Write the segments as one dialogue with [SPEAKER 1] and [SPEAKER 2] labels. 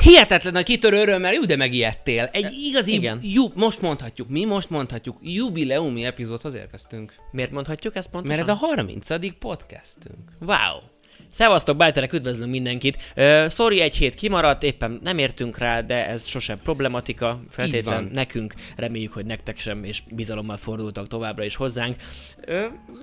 [SPEAKER 1] Hihetetlen a kitörő örömmel, jó, de megijedtél. Egy igazi,
[SPEAKER 2] igen.
[SPEAKER 1] Ju, most mondhatjuk, mi most mondhatjuk, jubileumi epizódhoz érkeztünk.
[SPEAKER 2] Miért mondhatjuk ezt pontosan?
[SPEAKER 1] Mert ez a 30. podcastünk.
[SPEAKER 2] Wow! Szevasztok, bájterek, üdvözlünk mindenkit. Uh, sorry, egy hét kimaradt, éppen nem értünk rá, de ez sosem problematika. Feltétlen nekünk, reméljük, hogy nektek sem, és bizalommal fordultak továbbra is hozzánk. Uh,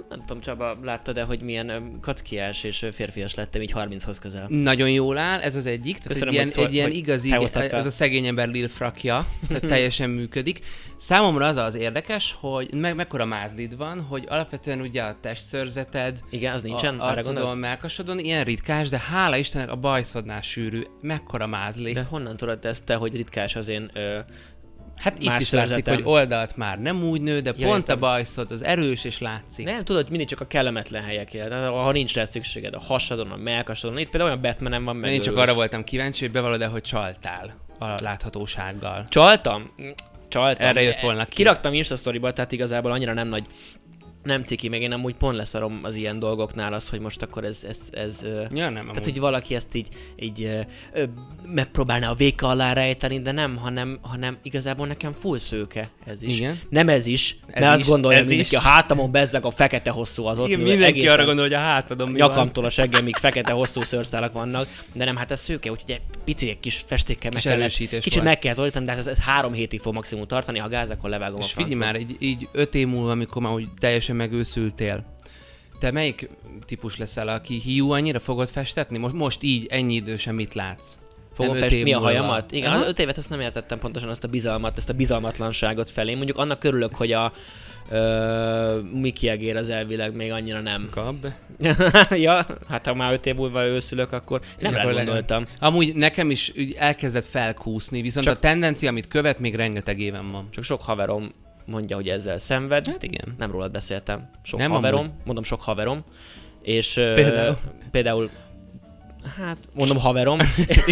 [SPEAKER 2] nem tudom, Csaba, láttad-e, hogy milyen um, kackiás és férfias lettem így 30-hoz közel?
[SPEAKER 1] Nagyon jól áll, ez az egyik. Tehát
[SPEAKER 2] Köszönöm,
[SPEAKER 1] egy ilyen,
[SPEAKER 2] szól-
[SPEAKER 1] egy ilyen igazi, ez a szegény ember Lil frakja, tehát teljesen működik. Számomra az az érdekes, hogy me- mekkora mázlid van, hogy alapvetően ugye a testszörzeted,
[SPEAKER 2] Igen, az nincsen?
[SPEAKER 1] a arcodon,
[SPEAKER 2] gondolsz?
[SPEAKER 1] Melkasodon ilyen ritkás, de hála Istennek a bajszodnál sűrű, mekkora mázli.
[SPEAKER 2] De honnan tudod ezt te, hogy ritkás az én ö,
[SPEAKER 1] Hát itt is látszik, hogy oldalt már nem úgy nő, de
[SPEAKER 2] Ja,
[SPEAKER 1] pont
[SPEAKER 2] értem.
[SPEAKER 1] a bajszod az erős és látszik.
[SPEAKER 2] Nem, tudod, mindig csak a kellemetlen helyekért. Tehát, Ha nincs rá szükséged, a hasadon, a melkasodon. Itt például olyan Batmanem van meg.
[SPEAKER 1] Én csak arra voltam kíváncsi, hogy bevallod hogy csaltál a láthatósággal.
[SPEAKER 2] Csaltam? Csaltam.
[SPEAKER 1] Erre jött volna ki.
[SPEAKER 2] Kiraktam Insta tehát igazából annyira nem nagy nem ciki, meg én amúgy pont leszarom az ilyen dolgoknál az, hogy most akkor ez, ez, ez
[SPEAKER 1] Ja, nem,
[SPEAKER 2] tehát,
[SPEAKER 1] amúgy.
[SPEAKER 2] hogy valaki ezt így, így ö, megpróbálná a véka alá rejteni, de nem, hanem, hanem igazából nekem full szőke ez is.
[SPEAKER 1] Igen.
[SPEAKER 2] Nem ez is,
[SPEAKER 1] Ez
[SPEAKER 2] mert
[SPEAKER 1] is,
[SPEAKER 2] azt gondolja
[SPEAKER 1] ez
[SPEAKER 2] mindenki,
[SPEAKER 1] is.
[SPEAKER 2] a hátamon bezzeg a fekete hosszú az ott.
[SPEAKER 1] Igen, mindenki arra gondol, hogy a hátadon mi van.
[SPEAKER 2] nyakamtól a seggemig fekete hosszú szőrszálak vannak, de nem, hát ez szőke, úgyhogy egy pici egy kis festékkel meg kellett, kicsit meg kell tolítani, de hát ez, ez három hétig fog maximum tartani, ha gáz, akkor levágom
[SPEAKER 1] És
[SPEAKER 2] a
[SPEAKER 1] figyelj már, így, így öt év múlva, amikor már úgy teljesen megőszültél, te melyik típus leszel, aki hiú annyira fogod festetni? Most, most így, ennyi idősen mit látsz?
[SPEAKER 2] Fogom
[SPEAKER 1] Nem
[SPEAKER 2] mi a hajamat? Igen,
[SPEAKER 1] Aha.
[SPEAKER 2] az öt évet ezt nem értettem pontosan, ezt a bizalmat, ezt a bizalmatlanságot felé. Mondjuk annak körülök, hogy a ö, Miki Egér az elvileg még annyira nem.
[SPEAKER 1] Kab.
[SPEAKER 2] ja, hát ha már öt év múlva őszülök, akkor nem rá gondoltam.
[SPEAKER 1] Amúgy nekem is elkezdett felkúszni, viszont
[SPEAKER 2] Csak-
[SPEAKER 1] a tendencia, amit követ, még rengeteg éven van.
[SPEAKER 2] Csak sok haverom mondja, hogy ezzel szenved.
[SPEAKER 1] Hát igen.
[SPEAKER 2] Nem rólad beszéltem. Sok
[SPEAKER 1] Nem
[SPEAKER 2] haverom, mondom sok haverom. És
[SPEAKER 1] Például?
[SPEAKER 2] például Hát, mondom haverom.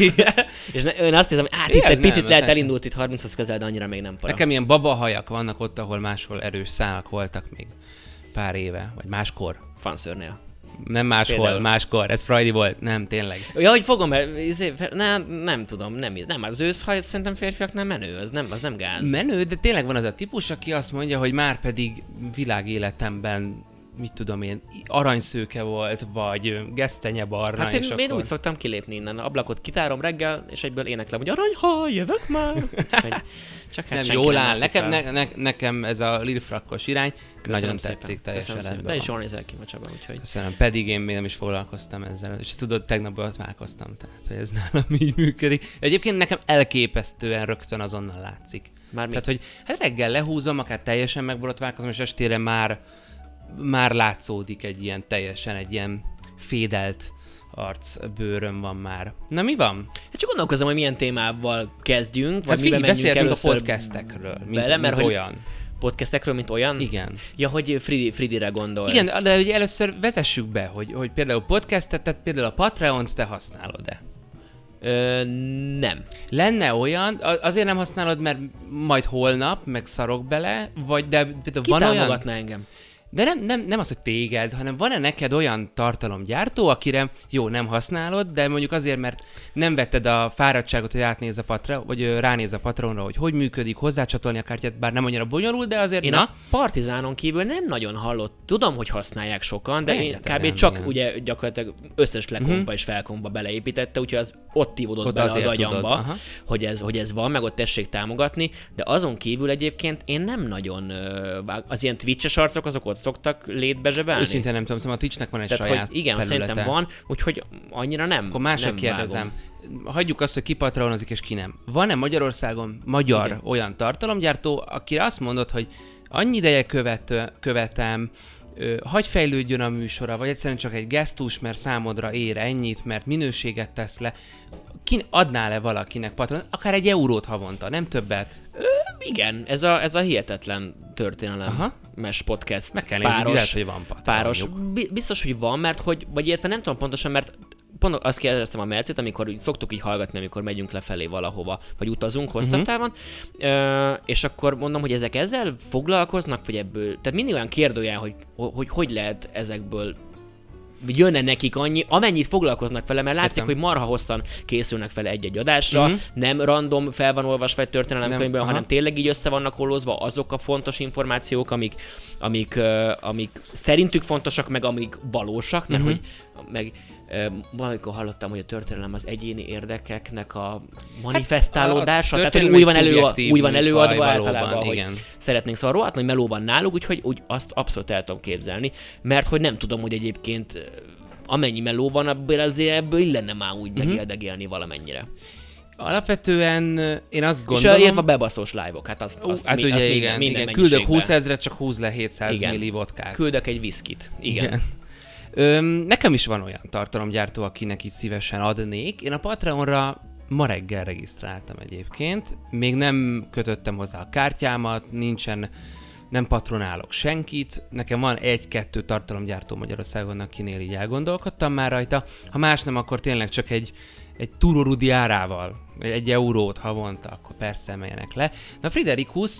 [SPEAKER 2] és ne, én azt hiszem, hát itt egy picit
[SPEAKER 1] nem,
[SPEAKER 2] lehet elindult itt 30-hoz közel, de annyira még nem para.
[SPEAKER 1] Nekem ilyen babahajak vannak ott, ahol máshol erős szálak voltak még pár éve, vagy máskor.
[SPEAKER 2] Fanszörnél.
[SPEAKER 1] Nem máshol,
[SPEAKER 2] Például.
[SPEAKER 1] máskor. Ez Freudi volt. Nem, tényleg.
[SPEAKER 2] Ja, hogy fogom, izé, nem, nem tudom, nem, nem, az őszhaj szerintem férfiak nem menő, az nem, az nem gáz.
[SPEAKER 1] Menő, de tényleg van az a típus, aki azt mondja, hogy már pedig világéletemben mit tudom én, aranyszőke volt, vagy gesztenye barna,
[SPEAKER 2] Hát én,
[SPEAKER 1] és
[SPEAKER 2] én
[SPEAKER 1] akkor...
[SPEAKER 2] úgy szoktam kilépni innen, ablakot kitárom reggel, és egyből éneklem, hogy aranyha, jövök már. Csak hát
[SPEAKER 1] nem, jól áll. Nekem, ne, ne, nekem ez a Lil Frakkos irány
[SPEAKER 2] Köszönöm
[SPEAKER 1] nagyon
[SPEAKER 2] szépen.
[SPEAKER 1] tetszik, teljesen
[SPEAKER 2] Köszönöm
[SPEAKER 1] rendben
[SPEAKER 2] De is jól nézel ki, Macsaba, úgyhogy...
[SPEAKER 1] Köszönöm, pedig én még nem is foglalkoztam ezzel. És tudod, tegnap borotválkoztam, tehát hogy ez nálam így működik. Egyébként nekem elképesztően rögtön azonnal látszik.
[SPEAKER 2] Már?
[SPEAKER 1] Tehát, hogy hát reggel lehúzom, akár teljesen megborotválkozom, és estére már, már látszódik egy ilyen teljesen, egy ilyen fédelt arc bőröm van már. Na mi van?
[SPEAKER 2] Hát csak gondolkozom, hogy milyen témával kezdjünk, vagy
[SPEAKER 1] Hát
[SPEAKER 2] miben menjünk
[SPEAKER 1] beszéltünk a
[SPEAKER 2] először
[SPEAKER 1] podcastekről, mint,
[SPEAKER 2] bele, mert
[SPEAKER 1] mint
[SPEAKER 2] hogy
[SPEAKER 1] olyan.
[SPEAKER 2] podcastekről, mint olyan?
[SPEAKER 1] Igen.
[SPEAKER 2] Ja, hogy Fridi, Fridire gondolsz.
[SPEAKER 1] Igen, de hogy először vezessük be, hogy, hogy például podcastet, tehát például a Patreon-t te használod-e?
[SPEAKER 2] Ö, nem.
[SPEAKER 1] Lenne olyan, azért nem használod, mert majd holnap, meg szarok bele, vagy de például
[SPEAKER 2] Ki
[SPEAKER 1] van olyan...
[SPEAKER 2] engem?
[SPEAKER 1] De nem, nem, nem az, hogy téged, hanem van-e neked olyan tartalomgyártó, akire jó, nem használod, de mondjuk azért, mert nem vetted a fáradtságot, hogy átnéz a patra, vagy ránéz a patronra, hogy hogy működik, hozzácsatolni a kártyát, bár nem annyira bonyolult, de azért
[SPEAKER 2] Én
[SPEAKER 1] na,
[SPEAKER 2] a Partizánon kívül nem nagyon hallott. Tudom, hogy használják sokan, de én kb. csak
[SPEAKER 1] igen.
[SPEAKER 2] ugye gyakorlatilag összes lekomba és felkomba beleépítette, úgyhogy az ott ívódott
[SPEAKER 1] Ott
[SPEAKER 2] bele az agyamba,
[SPEAKER 1] tudod,
[SPEAKER 2] hogy ez, hogy ez van, meg ott tessék támogatni, de azon kívül egyébként én nem nagyon, az ilyen twitches arcok azok ott szoktak létbe zsebelni.
[SPEAKER 1] őszintén nem tudom, szóval a Twitchnek van egy
[SPEAKER 2] Tehát,
[SPEAKER 1] saját
[SPEAKER 2] hogy igen,
[SPEAKER 1] felülete.
[SPEAKER 2] szerintem van, úgyhogy annyira nem.
[SPEAKER 1] Akkor másra kérdezem.
[SPEAKER 2] vágom.
[SPEAKER 1] Hagyjuk azt, hogy ki patronozik és ki nem. Van-e Magyarországon magyar
[SPEAKER 2] Igen.
[SPEAKER 1] olyan tartalomgyártó, akire azt mondod, hogy annyi ideje követ, követem, ö, hagy fejlődjön a műsora, vagy egyszerűen csak egy gesztus, mert számodra ér ennyit, mert minőséget tesz le. Ki adnál-e valakinek patron, akár egy eurót havonta, nem többet?
[SPEAKER 2] Igen, ez a, ez a hihetetlen történelem.
[SPEAKER 1] Aha.
[SPEAKER 2] Mes podcast.
[SPEAKER 1] Meg kell nézni,
[SPEAKER 2] páros,
[SPEAKER 1] lehet, hogy van patronjuk.
[SPEAKER 2] páros. Bi- Biztos, hogy van, mert hogy, vagy illetve nem tudom pontosan, mert pont azt kérdeztem a Mercit, amikor úgy szoktuk így hallgatni, amikor megyünk lefelé valahova, vagy utazunk hosszabb
[SPEAKER 1] Mhm.
[SPEAKER 2] távon, ö, és akkor mondom, hogy ezek ezzel foglalkoznak, vagy ebből, tehát mindig olyan kérdőjel, hogy hogy, hogy lehet ezekből jönne nekik annyi, amennyit foglalkoznak vele, mert látszik,
[SPEAKER 1] Értem.
[SPEAKER 2] hogy marha hosszan készülnek fel egy-egy adásra,
[SPEAKER 1] Mhm.
[SPEAKER 2] nem random fel van olvasva egy történelemkönyvben, hanem tényleg így össze vannak holozva azok a fontos információk, amik, amik, uh, amik szerintük fontosak, meg amik valósak, mert
[SPEAKER 1] Mhm.
[SPEAKER 2] hogy meg valamikor hallottam, hogy a történelem az egyéni érdekeknek a manifestálódása,
[SPEAKER 1] Hát, A
[SPEAKER 2] tehát hogy új van, elő, új van előadva
[SPEAKER 1] műfaj
[SPEAKER 2] általában,
[SPEAKER 1] valóban,
[SPEAKER 2] hogy
[SPEAKER 1] igen.
[SPEAKER 2] szeretnénk szóval rohadt nagy meló van náluk, úgyhogy úgy azt abszolút el tudom képzelni, mert hogy nem tudom, hogy egyébként amennyi meló van, ebből azért ebből illene már úgy uh-huh. megéldegélni valamennyire.
[SPEAKER 1] Alapvetően én azt
[SPEAKER 2] Gondolom, és a bebaszós live-ok, hát azt, azt,
[SPEAKER 1] hát
[SPEAKER 2] mi,
[SPEAKER 1] ugye
[SPEAKER 2] azt
[SPEAKER 1] igen,
[SPEAKER 2] minden,
[SPEAKER 1] igen. küldök
[SPEAKER 2] mennyiségben.
[SPEAKER 1] 20 ezret, csak húz le 700
[SPEAKER 2] Igen.
[SPEAKER 1] milli vodkát.
[SPEAKER 2] Küldök egy viszkit. Igen.
[SPEAKER 1] Igen. Öm, nekem is van olyan tartalomgyártó, akinek így szívesen adnék. Én a Patreonra ma reggel regisztráltam egyébként. Még nem kötöttem hozzá a kártyámat, nincsen, nem patronálok senkit. Nekem van egy-kettő tartalomgyártó Magyarországon, akinél így elgondolkodtam már rajta. Ha más nem, akkor tényleg csak egy, egy turorudi árával, egy eurót havonta, akkor persze emeljenek le. Na Friderikus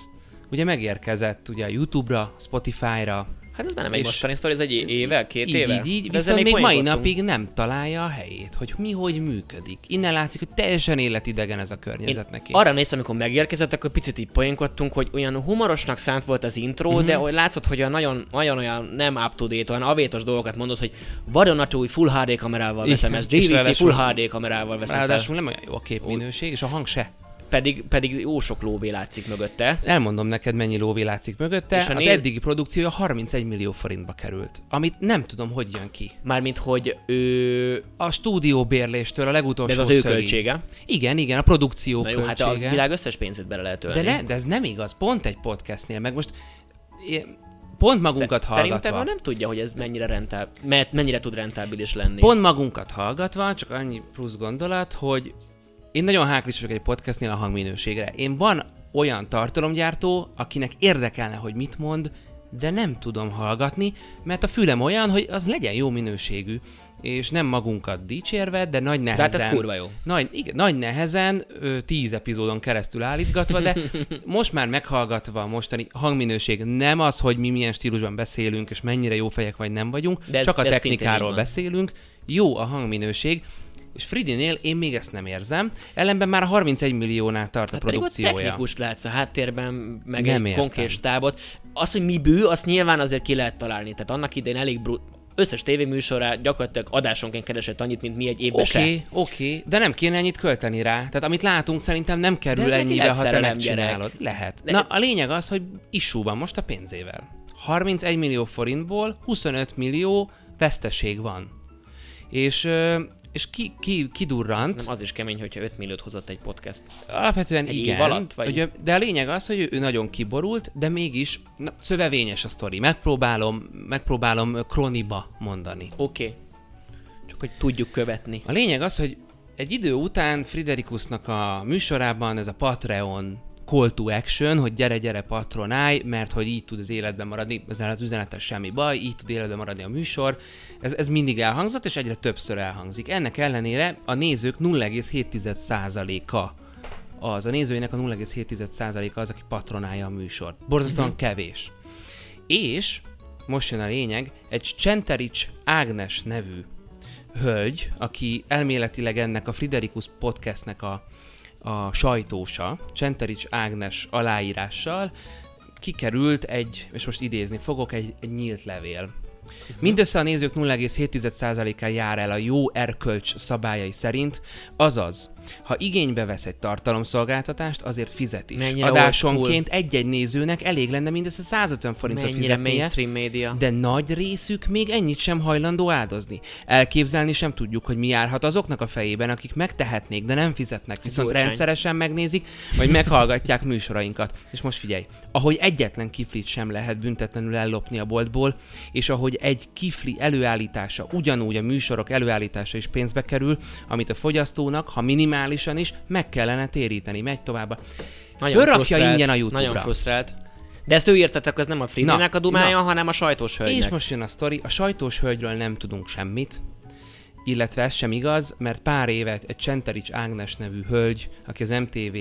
[SPEAKER 1] ugye megérkezett ugye a YouTube-ra, Spotify-ra,
[SPEAKER 2] Hát ez már nem egy mostani sztori, ez egy éve, két
[SPEAKER 1] így,
[SPEAKER 2] éve?
[SPEAKER 1] Így, így,
[SPEAKER 2] De
[SPEAKER 1] viszont még mai napig nem találja a helyét, hogy mi hogy működik. Innen látszik, hogy teljesen életidegen ez a környezet
[SPEAKER 2] Én
[SPEAKER 1] neki.
[SPEAKER 2] arra néztem, amikor megérkezett, akkor picit így poénkodtunk, hogy olyan humorosnak szánt volt az intro,
[SPEAKER 1] Mhm.
[SPEAKER 2] mm-hmm. de hogy látszott, hogy olyan nagyon, nagyon olyan nem up to date, olyan avétos dolgokat mondott, hogy vadonatúj Full HD kamerával veszem
[SPEAKER 1] Igen,
[SPEAKER 2] ezt, JVC Full HD kamerával veszem.
[SPEAKER 1] Ráadásul nem olyan jó a képminőség, és a hang se.
[SPEAKER 2] Pedig, pedig jó sok lóvé látszik mögötte.
[SPEAKER 1] Elmondom neked, mennyi lóvé látszik mögötte.
[SPEAKER 2] És
[SPEAKER 1] Az
[SPEAKER 2] név-
[SPEAKER 1] eddigi produkciója 31 millió forintba került, amit nem tudom, hogy jön ki.
[SPEAKER 2] Mármint, hogy ő...
[SPEAKER 1] A stúdióbérléstől a
[SPEAKER 2] De
[SPEAKER 1] legutolsó
[SPEAKER 2] ez az ő
[SPEAKER 1] szögig.
[SPEAKER 2] költsége.
[SPEAKER 1] Igen, igen, a produkció
[SPEAKER 2] Na jó, hát
[SPEAKER 1] költsége.
[SPEAKER 2] a világ összes pénzét bele lehet ölni.
[SPEAKER 1] de, ne, de ez nem igaz, pont egy podcastnél, meg most én- pont magunkat
[SPEAKER 2] Sze- Szerintem
[SPEAKER 1] hallgatva.
[SPEAKER 2] ő nem tudja, hogy ez mennyire, rentál, mert mennyire tud rentábilis lenni.
[SPEAKER 1] Pont magunkat hallgatva, csak annyi plusz gondolat, hogy én nagyon háklis vagyok egy podcastnél a hangminőségre. Én van olyan tartalomgyártó, akinek érdekelne, hogy mit mond, de nem tudom hallgatni, mert a fülem olyan, hogy az legyen jó minőségű, és nem magunkat dicsérve, de nagy
[SPEAKER 2] De
[SPEAKER 1] nehezen...
[SPEAKER 2] hát ez kurva jó.
[SPEAKER 1] Nagy, igen, nagy nehezen, ö, tíz epizódon keresztül állítgatva, de most már meghallgatva a mostani hangminőség nem az, hogy mi milyen stílusban beszélünk, és mennyire jó fejek vagy nem vagyunk,
[SPEAKER 2] De ez-
[SPEAKER 1] csak a technikáról beszélünk, jó a hangminőség, és Fridinél én még ezt nem érzem, ellenben már 31 milliónál tart a
[SPEAKER 2] Hát pedig ott
[SPEAKER 1] produkciója.
[SPEAKER 2] technikus látsz a háttérben, meg
[SPEAKER 1] Nem
[SPEAKER 2] egy konkrét stábot. Az, hogy mi bű, azt nyilván azért ki lehet találni. Tehát annak idején elég brut, összes tévéműsorá gyakorlatilag adásonként keresett annyit, mint mi egy évben
[SPEAKER 1] Oké, okay, oké, okay, de nem kéne ennyit költeni rá. Tehát amit látunk, szerintem nem kerül ennyibe, ha te megcsinálod.
[SPEAKER 2] gyerek.
[SPEAKER 1] Lehet.
[SPEAKER 2] De-
[SPEAKER 1] Na, a lényeg az, hogy issú van most a pénzével. 31 millió forintból 25 millió veszteség van. És, és ki, ki, kidurrant.
[SPEAKER 2] Nem az is kemény, hogyha 5 milliót hozott egy podcast.
[SPEAKER 1] Alapvetően
[SPEAKER 2] Egy
[SPEAKER 1] igen,
[SPEAKER 2] alatt, vagy?
[SPEAKER 1] Ugye, de a lényeg az, hogy ő, ő nagyon kiborult, de mégis na, szövevényes a sztori. Megpróbálom, megpróbálom kroniba mondani.
[SPEAKER 2] Oké. Okay. Csak hogy tudjuk követni.
[SPEAKER 1] A lényeg az, hogy egy idő után Friderikusnak a műsorában ez a Patreon call to action, hogy gyere, gyere, patronálj, mert hogy így tud az életben maradni, ezzel az üzenetes semmi baj, így tud életben maradni a műsor. Ez, ez mindig elhangzott, és egyre többször elhangzik. Ennek ellenére a nézők 0,7%-a az, a nézőinek a 0,7%-a az, aki patronálja a műsort. Borzasztóan kevés. És, most jön a lényeg, egy Csenterics Ágnes nevű hölgy, aki elméletileg ennek a Friderikus podcastnek a, a sajtósa, Csenterics Ágnes aláírással, kikerült egy, és most idézni fogok, egy, egy nyílt levél. Mindössze a nézők 0,7%-án jár el a jó erkölcs szabályai szerint, azaz, ha igénybe vesz egy tartalomszolgáltatást, azért fizet is.
[SPEAKER 2] Mennyire
[SPEAKER 1] Adásonként egy-egy nézőnek elég lenne mindössze 150 forintot
[SPEAKER 2] Mennyire
[SPEAKER 1] fizetnie,
[SPEAKER 2] mainstream média.
[SPEAKER 1] de nagy részük még ennyit sem hajlandó áldozni. Elképzelni sem tudjuk, hogy mi járhat azoknak a fejében, akik megtehetnék, de nem fizetnek, viszont
[SPEAKER 2] Gyurcsány.
[SPEAKER 1] rendszeresen megnézik, vagy meghallgatják műsorainkat. És most figyelj, ahogy egyetlen kiflit sem lehet büntetlenül ellopni a boltból, és ahogy egy kifli előállítása, ugyanúgy a műsorok előállítása is pénzbe kerül, amit a fogyasztónak, ha minimálisan is, meg kellene téríteni. Megy tovább. Fölrakja
[SPEAKER 2] frusztrált,
[SPEAKER 1] ingyen a YouTube-ra.
[SPEAKER 2] Nagyon frusztrált. De ezt ő írta, akkor ez nem a Fridinek a dumája,
[SPEAKER 1] na.
[SPEAKER 2] hanem a sajtós hölgynek.
[SPEAKER 1] És most jön a sztori, a sajtós hölgyről nem tudunk semmit, illetve ez sem igaz, mert pár éve egy Csenterics Ágnes nevű hölgy, aki az MTV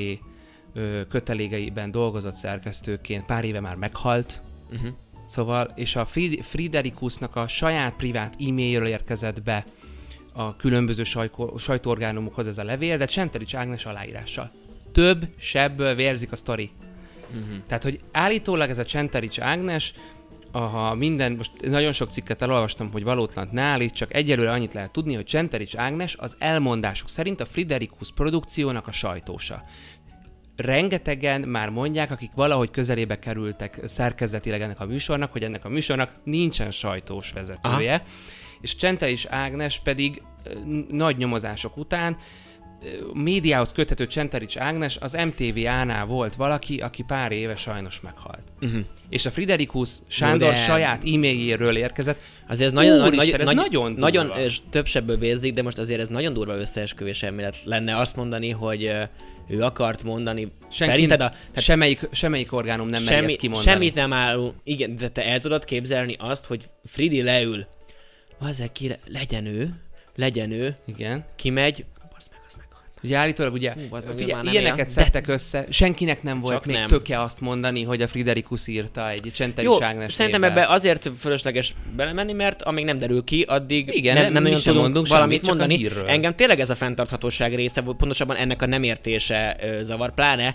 [SPEAKER 1] kötelégeiben dolgozott szerkesztőként, pár éve már meghalt,
[SPEAKER 2] Uh-huh.
[SPEAKER 1] Szóval, és a Friderikusnak a saját privát e-mailjről érkezett be a különböző sajko- sajtóorgánumokhoz ez a levél, de Csenterics Ágnes aláírással. Több sebből vérzik a sztori.
[SPEAKER 2] Uh-huh.
[SPEAKER 1] Tehát, hogy állítólag ez a Csenterics Ágnes, ha minden, most nagyon sok cikket elolvastam, hogy valótlant ne állít, csak egyelőre annyit lehet tudni, hogy Csenterics Ágnes az elmondásuk szerint a Friderikus produkciónak a sajtósa. Rengetegen már mondják, akik valahogy közelébe kerültek szerkezetileg ennek a műsornak, hogy ennek a műsornak nincsen sajtós vezetője. Aha. És Csenterics Ágnes pedig nagy nyomozások után médiához köthető Csenterics Ágnes az MTV-nál volt valaki, aki pár éve sajnos meghalt.
[SPEAKER 2] Uh-huh.
[SPEAKER 1] És a Friderikus Sándor
[SPEAKER 2] de-
[SPEAKER 1] saját e-mailjéről érkezett.
[SPEAKER 2] Azért ez nagyon,
[SPEAKER 1] Úristen,
[SPEAKER 2] nagy,
[SPEAKER 1] ez
[SPEAKER 2] nagy,
[SPEAKER 1] nagyon durva.
[SPEAKER 2] nagyon és több sebből vérzik, de most azért ez nagyon durva összeesküvés elmélet lenne azt mondani, hogy ő akart mondani.
[SPEAKER 1] Senki,
[SPEAKER 2] Szerinted a,
[SPEAKER 1] tehát semmelyik, semmelyik orgánum nem
[SPEAKER 2] semmi,
[SPEAKER 1] ezt kimondani.
[SPEAKER 2] semmit nem áll. Igen, de te el tudod képzelni azt, hogy Fridi leül. Az ki, le- legyen ő, legyen ő,
[SPEAKER 1] Igen.
[SPEAKER 2] kimegy, meg, az meghalt.
[SPEAKER 1] Ugye állítólag ugye,
[SPEAKER 2] Hú, bazd meg, ő
[SPEAKER 1] figyelj,
[SPEAKER 2] már nem
[SPEAKER 1] ilyeneket
[SPEAKER 2] él.
[SPEAKER 1] szedtek össze, senkinek nem volt
[SPEAKER 2] Csak
[SPEAKER 1] még
[SPEAKER 2] nem.
[SPEAKER 1] töke azt mondani, hogy a Friderikus írta egy
[SPEAKER 2] Jó,
[SPEAKER 1] Ágnes
[SPEAKER 2] szerintem ebbe azért fölösleges belemenni, mert amíg nem derül ki, addig
[SPEAKER 1] Igen,
[SPEAKER 2] nem,
[SPEAKER 1] nem-
[SPEAKER 2] nem
[SPEAKER 1] mi
[SPEAKER 2] nagyon
[SPEAKER 1] sem
[SPEAKER 2] tudunk
[SPEAKER 1] mondunk
[SPEAKER 2] valamit
[SPEAKER 1] semmit, csak a
[SPEAKER 2] mondani.
[SPEAKER 1] hírről.
[SPEAKER 2] Engem tényleg ez a fenntarthatóság része, vagy pontosabban ennek a nem értése ö, zavar, pláne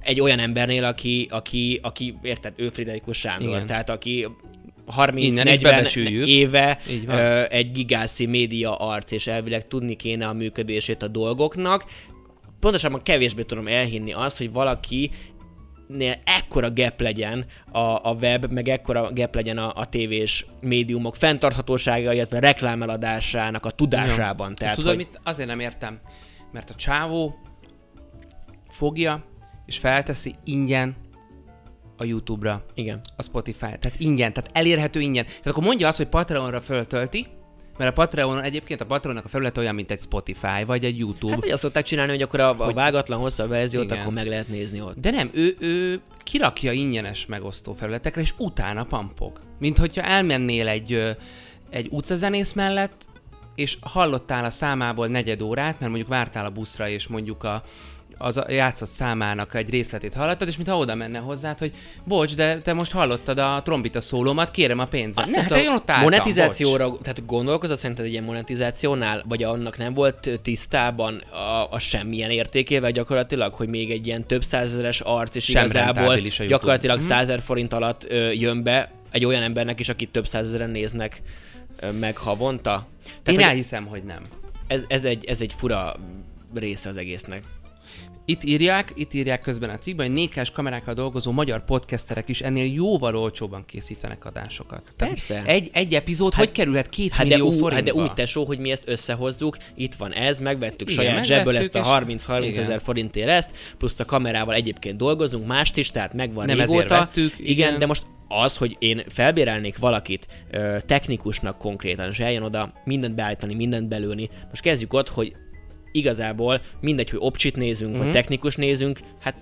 [SPEAKER 2] egy olyan embernél, aki, aki, aki érted, ő Friderikus Sándor,
[SPEAKER 1] Igen.
[SPEAKER 2] tehát aki 30-40
[SPEAKER 1] bebecsüljük.
[SPEAKER 2] éve ö, egy gigászi média arc, és elvileg tudni kéne a működését a dolgoknak. Pontosabban kevésbé tudom elhinni azt, hogy valaki nél ekkora gap legyen a, a web, meg ekkora gap legyen a, a tévés médiumok fenntarthatósága, illetve reklámeladásának a tudásában.
[SPEAKER 1] Tehát,
[SPEAKER 2] Tehát,
[SPEAKER 1] Tudod,
[SPEAKER 2] hogy...
[SPEAKER 1] mit? Azért nem értem. Mert a csávó fogja és felteszi ingyen a YouTube-ra,
[SPEAKER 2] Igen.
[SPEAKER 1] a Spotify. Tehát ingyen, tehát elérhető ingyen. Tehát akkor mondja azt, hogy Patreonra föltölti, mert a Patreon egyébként a Patreonnak a felület olyan, mint egy Spotify vagy egy YouTube.
[SPEAKER 2] Hát vagy azt szokták csinálni, hogy akkor a, a
[SPEAKER 1] Hogy-
[SPEAKER 2] vágatlan hosszabb verziót
[SPEAKER 1] Igen.
[SPEAKER 2] akkor meg lehet nézni ott.
[SPEAKER 1] De nem, ő, ő kirakja ingyenes megosztó felületekre, és utána pampog. Mint hogyha elmennél egy, egy utcazenész mellett, és hallottál a számából negyed órát, mert mondjuk vártál a buszra, és mondjuk a, az a játszott számának egy részletét hallottad, és mintha oda menne hozzád, hogy bocs, de te most hallottad a trombita szólómat, kérem a pénzem.
[SPEAKER 2] Azt
[SPEAKER 1] Ne, hát én ott álltam,
[SPEAKER 2] monetizációra, tehát gondolkozott szerinted egy ilyen monetizációnál, vagy annak nem volt tisztában a, a semmilyen értékével gyakorlatilag, hogy még egy ilyen több százezeres arc, és
[SPEAKER 1] Sem
[SPEAKER 2] igazából gyakorlatilag
[SPEAKER 1] Mhm.
[SPEAKER 2] 100 forint alatt ö, jön be egy olyan embernek is, akit több százezeren néznek ö, meg havonta.
[SPEAKER 1] Én
[SPEAKER 2] Tehát, hogy
[SPEAKER 1] elhiszem, hogy nem.
[SPEAKER 2] ez, ez, egy, ez egy fura része az egésznek.
[SPEAKER 1] Itt írják, itt írják közben a cikkben, hogy nékás kamerákkal dolgozó magyar podcasterek is ennél jóval olcsóban készítenek adásokat. Tehát
[SPEAKER 2] Persze.
[SPEAKER 1] Egy, egy epizód hát, hogy kerülhet két
[SPEAKER 2] Hát de,
[SPEAKER 1] millió
[SPEAKER 2] ú, hát
[SPEAKER 1] forintba?
[SPEAKER 2] de úgy tesó, hogy mi ezt összehozzuk, itt van ez, megvettük
[SPEAKER 1] Igen,
[SPEAKER 2] saját zsebből ezt
[SPEAKER 1] megvettük,
[SPEAKER 2] a
[SPEAKER 1] és-
[SPEAKER 2] 30-30 ezer forintért ezt, plusz a kamerával egyébként dolgozunk, mást is, tehát megvan
[SPEAKER 1] Nem ezért
[SPEAKER 2] régóta.
[SPEAKER 1] vettük,
[SPEAKER 2] igen,
[SPEAKER 1] igen.
[SPEAKER 2] de most az, hogy én felbérelnék valakit ö, technikusnak konkrétan, és eljön oda mindent beállítani, mindent belőni. Most kezdjük ott, hogy igazából mindegy, hogy opcsit nézünk, mm-hmm. vagy
[SPEAKER 1] Mhm.
[SPEAKER 2] technikus nézünk, hát